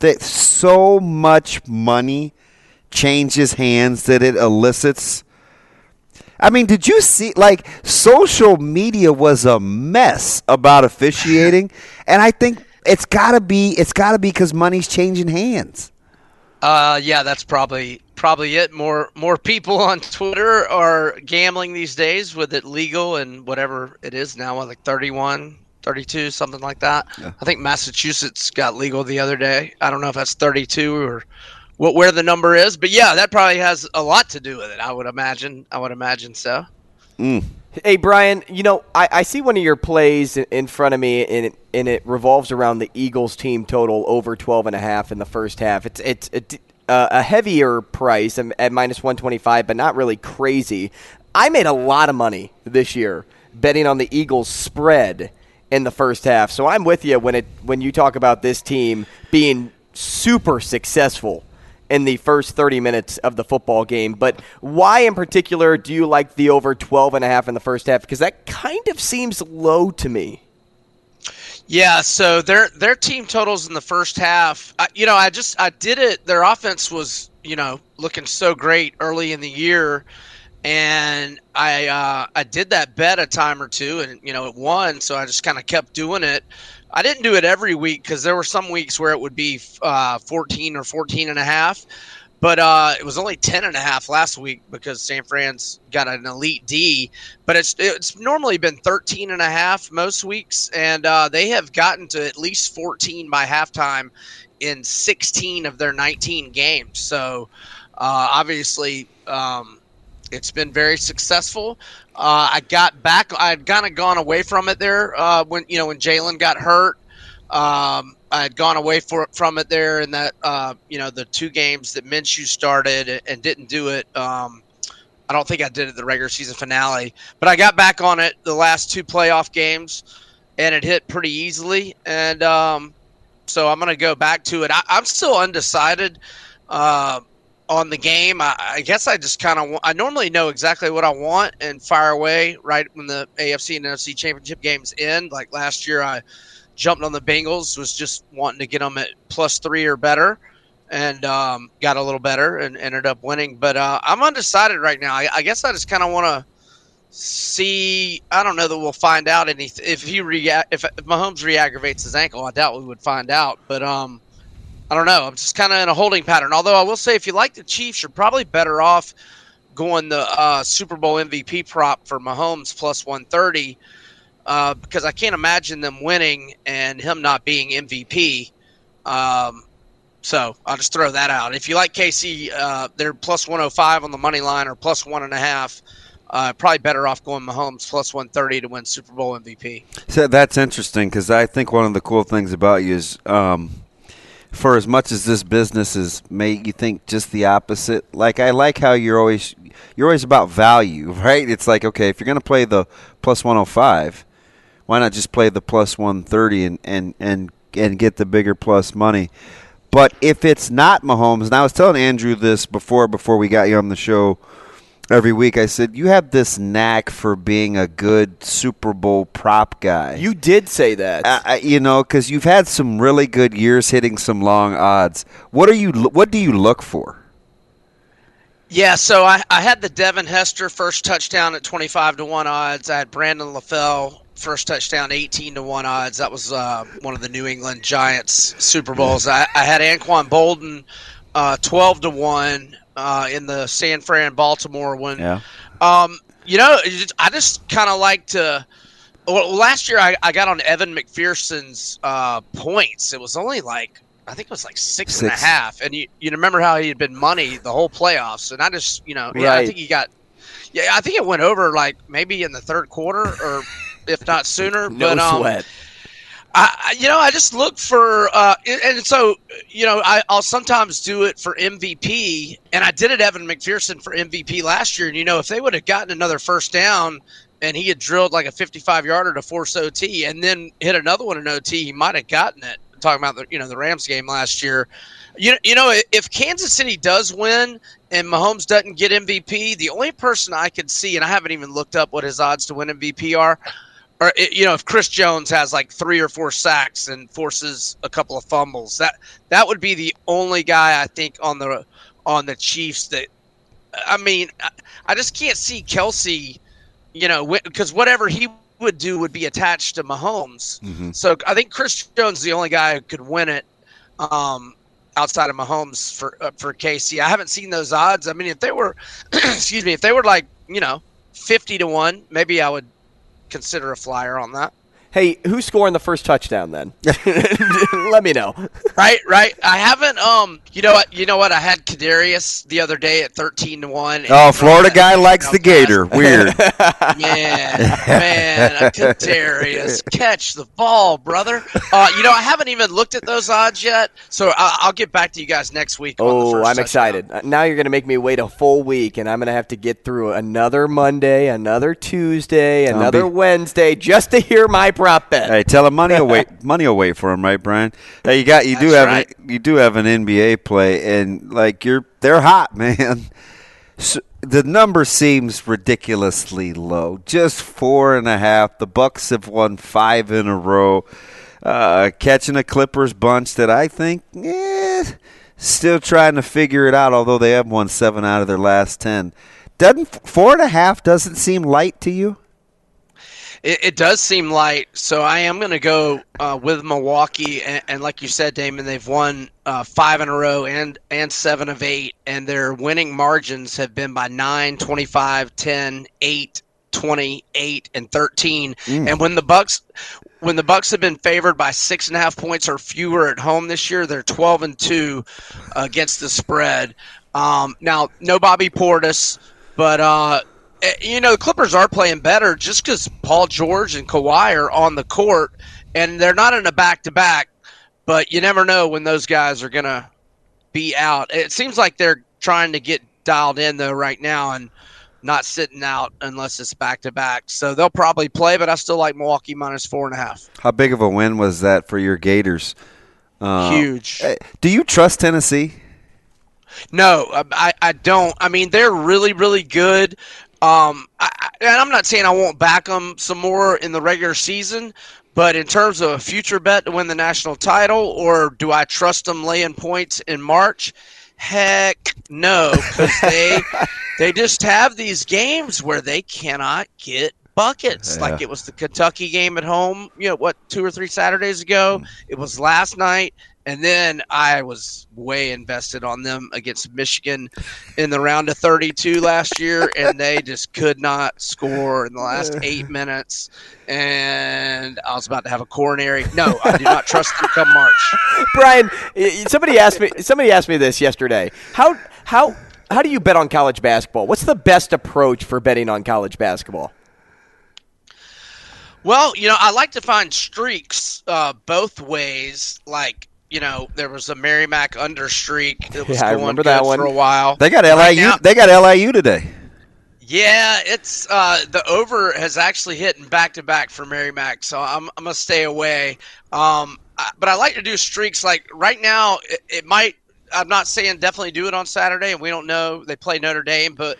that so much money changes hands that it elicits. I mean, did you see? Like, social media was a mess about officiating, and I think it's gotta be. It's gotta be because money's changing hands. Uh, yeah, that's probably probably it. More more people on Twitter are gambling these days with it legal and whatever it is now, like 31, 32, something like that. I think Massachusetts got legal the other day. I don't know if that's 32 or what where the number is, but yeah, that probably has a lot to do with it. I would imagine. I would imagine so. Hey, Brian, you know, I, I see one of your plays in- in front of me, and it, and it revolves around the Eagles team total over 12 and a half in the first half. It's, it's a, heavier price um, at minus 125, but not really crazy. I made a lot of money this year betting on the Eagles spread in the first half. So I'm with you when it when you talk about this team being super successful in the first 30 minutes of the football game. But why in particular do you like the over 12 and a half in the first half? Because that kind of seems low to me. Yeah, so their their team totals in the first half, I, you know, I just I did it. Their offense was, you know, looking so great early in the year, and I uh, I did that bet a time or two, and you know, it won. So I just kind of kept doing it. I didn't do it every week because there were some weeks where it would be uh, 14 or 14 and a half. But uh, it was only 10 and a half last week because San Fran's got an elite D. But it's it's normally been 13 and a half most weeks, and uh, they have gotten to at least 14 by halftime in 16 of their 19 games. So uh, obviously, um, it's been very successful. Uh, I got back. I'd kind of gone away from it there uh, when you know when Jalen got hurt. Um, I had gone away for, from it there in that uh, you know the two games that Minshew started and didn't do it. Um, I don't think I did it the regular season finale, but I got back on it the last two playoff games, and it hit pretty easily. And um, so I'm going to go back to it. I, I'm still undecided uh, on the game. I, I guess I just kind of I normally know exactly what I want and fire away right when the AFC and NFC championship games end. Like last year, I jumped on the Bengals, was just wanting to get them at plus three or better, and um, got a little better and ended up winning. But uh, I'm undecided right now. I, I guess I just kind of want to see. I don't know that we'll find out anything if he rea- if, if Mahomes re-aggravates his ankle. I doubt we would find out, but um, I don't know. I'm just kind of in a holding pattern. Although I will say, if you like the Chiefs, you're probably better off going the uh, Super Bowl MVP prop for Mahomes plus 130 uh, because I can't imagine them winning and him not being MVP. Um, so I'll just throw that out. If you like KC, uh, they're plus 105 on the money line or plus one and a half. Uh, probably better off going Mahomes plus 130 to win Super Bowl MVP. So that's interesting because I think one of the cool things about you is, um, for as much as this business is make you think just the opposite. Like I like how you're always you're always about value, right? It's like okay, if you're going to play the plus 105, why not just play the plus 130 and and and and get the bigger plus money. But if it's not Mahomes, and I was telling Andrew this before before we got you on the show every week, I said you have this knack for being a good Super Bowl prop guy. You did say that. Uh, you know, because you've had some really good years hitting some long odds. What are you? What do you look for? Yeah, so I, I had the Devin Hester first touchdown at 25 to 1 odds. I had Brandon LaFell first touchdown 18 to 1 odds. That was uh, one of the New England Giants Super Bowls. I, I had Anquan Boldin uh, 12 to 1 uh, in the San Fran Baltimore one. Yeah. Um, you know, I just kind of like to. Well, last year I, I got on Evan McPherson's uh, points. It was only like I think it was like six, and a half. And you you remember how he had been money the whole playoffs, and I just you know yeah I think he got yeah I think it went over like maybe in the third quarter or if not sooner. No but, um, sweat. I, you know, I just look for, uh, and- so, you know, I, I'll sometimes do it for MVP, and I did it Evan McPherson for MVP last year. And you know, if they would have gotten another first down, and he had drilled like a 55 yarder to force OT, and then hit another one in OT, he might have gotten it. Talking about the, you know, the Rams game last year. You, you know, if Kansas City does win and Mahomes doesn't get MVP, the only person I could see, and I haven't even looked up what his odds to win MVP are, or you know if Chris Jones has like three or four sacks and forces a couple of fumbles, that that would be the only guy I think on the on the Chiefs that I mean I, I just can't see Kelce, you know, because whatever he would do would be attached to Mahomes. So I think Chris Jones is the only guy who could win it. Um, outside of Mahomes for uh, for KC, I haven't seen those odds. I mean, if they were, excuse me, if they were like you know fifty to one, maybe I would consider a flyer on that. Hey, who's scoring the first touchdown then? Let me know. Right, right. I haven't. Um, you know what? You know what? I had Kadarius the other day at thirteen to one. Oh, Florida guy likes the Gator. Weird. Man, man, Kadarius, catch the ball, brother. Uh, you know, I haven't even looked at those odds yet, so I- I'll get back to you guys next week. on the Oh, first I'm touchdown. excited. Now you're going to make me wait a full week, and I'm going to have to get through another Monday, another Tuesday, another be- Wednesday just to hear my prop bet. Hey, tell him money will wait. Money wait for him, right, Brian? Hey, you got you do have right. an, you do have an NBA play, and like you're they're hot, man. So, the number seems ridiculously low. Just four and a half. The Bucks have won five in a row, uh, catching a Clippers bunch that I think, eh, still trying to figure it out. Although they have won seven out of their last ten. Doesn't four and a half doesn't seem light to you? It, it does seem light, so I am going to go uh, with Milwaukee. And, and like you said, Damon, they've won uh, five in a row and and seven of eight, and their winning margins have been by 9, 25, 10, 8, 20, 8, and 13. Mm. And when the Bucks when the Bucks have been favored by six and a half points or fewer at home this year, they're 12 and two against the spread. Um, now, no Bobby Portis, but uh, you know the Clippers are playing better just because Paul George and Kawhi are on the court, and they're not in a back to back. But you never know when those guys are gonna be out. It seems like they're trying to get dialed in though right now and not sitting out unless it's back to back. So they'll probably play, but I still like Milwaukee minus four and a half. How big of a win was that for your Gators? Uh, Huge. eh, Do you trust Tennessee? No, I, I don't. I mean, they're really, really good. Um, I, and I'm not saying I won't back them some more in the regular season, but in terms of a future bet to win the national title, or do I trust them laying points in March? Heck, no, because they they just have these games where they cannot get buckets. Like it was the Kentucky game at home. You know what? Two or three Saturdays ago. It was last night. And then I was way invested on them against Michigan in the round of 32 last year, and they just could not score in the last eight minutes. And I was about to have a coronary. No, I do not trust them come March. Brian, somebody asked me. Somebody asked me this yesterday. How how how do you bet on college basketball? What's the best approach for betting on college basketball? Well, you know, I like to find streaks uh, both ways. Like, you know, there was a Merrimack under streak that was Yeah, I going remember good that one. for a while. They got Right LIU. now- they got LIU today. Yeah, it's uh, the over has actually hit back to back for Merrimack, so I'm I'm gonna stay away. Um, I, but I like to do streaks. Like right now, it, it might. I'm not saying definitely do it on Saturday, and we don't know. They play Notre Dame, but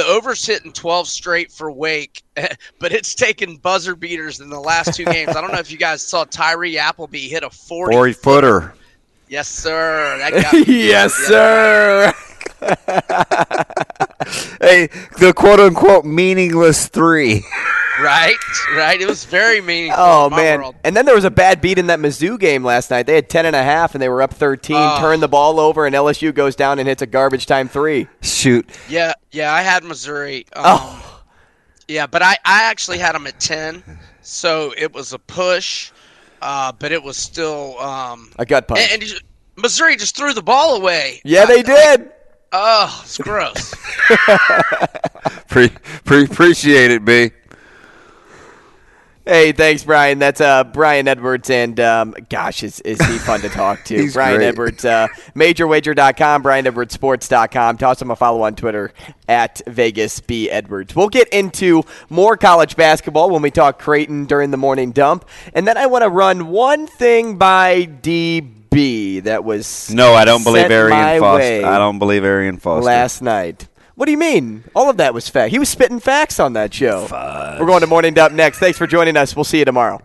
the over's hitting 12 straight for Wake, but it's taken buzzer beaters in the last two games. I don't know if you guys saw Tyree Appleby hit a 40, 40 footer. Yes, sir. That got yes, sir. hey, the quote unquote meaningless three. Right, right. It was very meaningful. Oh in my man! world. And then there was a bad beat in that Mizzou game last night. They had ten and a half, and they were up thirteen. Oh. Turned the ball over, and LSU goes down and hits a garbage time three. Shoot. Yeah, yeah. I had Missouri. Um, Oh. Yeah, but I, I actually had them at 10, so it was a push, uh, but it was still. Um, A gut punch. and, and Missouri just threw the ball away. yeah, they did. Oh, it's gross. Pre, pre, appreciate it, B. Hey, thanks, Brian. That's uh, Brian Edwards, and um, gosh, is, is he fun to talk to? He's Brian great. Edwards, uh, MajorWager.com, BrianEdwardsSports.com. Toss him a follow on Twitter at Vegas B Edwards. We'll get into more college basketball when we talk Creighton during the morning dump, and then I want to run one thing by DB that was No, I don't believe Arian Foster. way I don't believe Arian Foster. last night. What do you mean? All of that was fact. He was spitting facts on that show. We're going to morning dump next. Thanks for joining us. We'll see you tomorrow.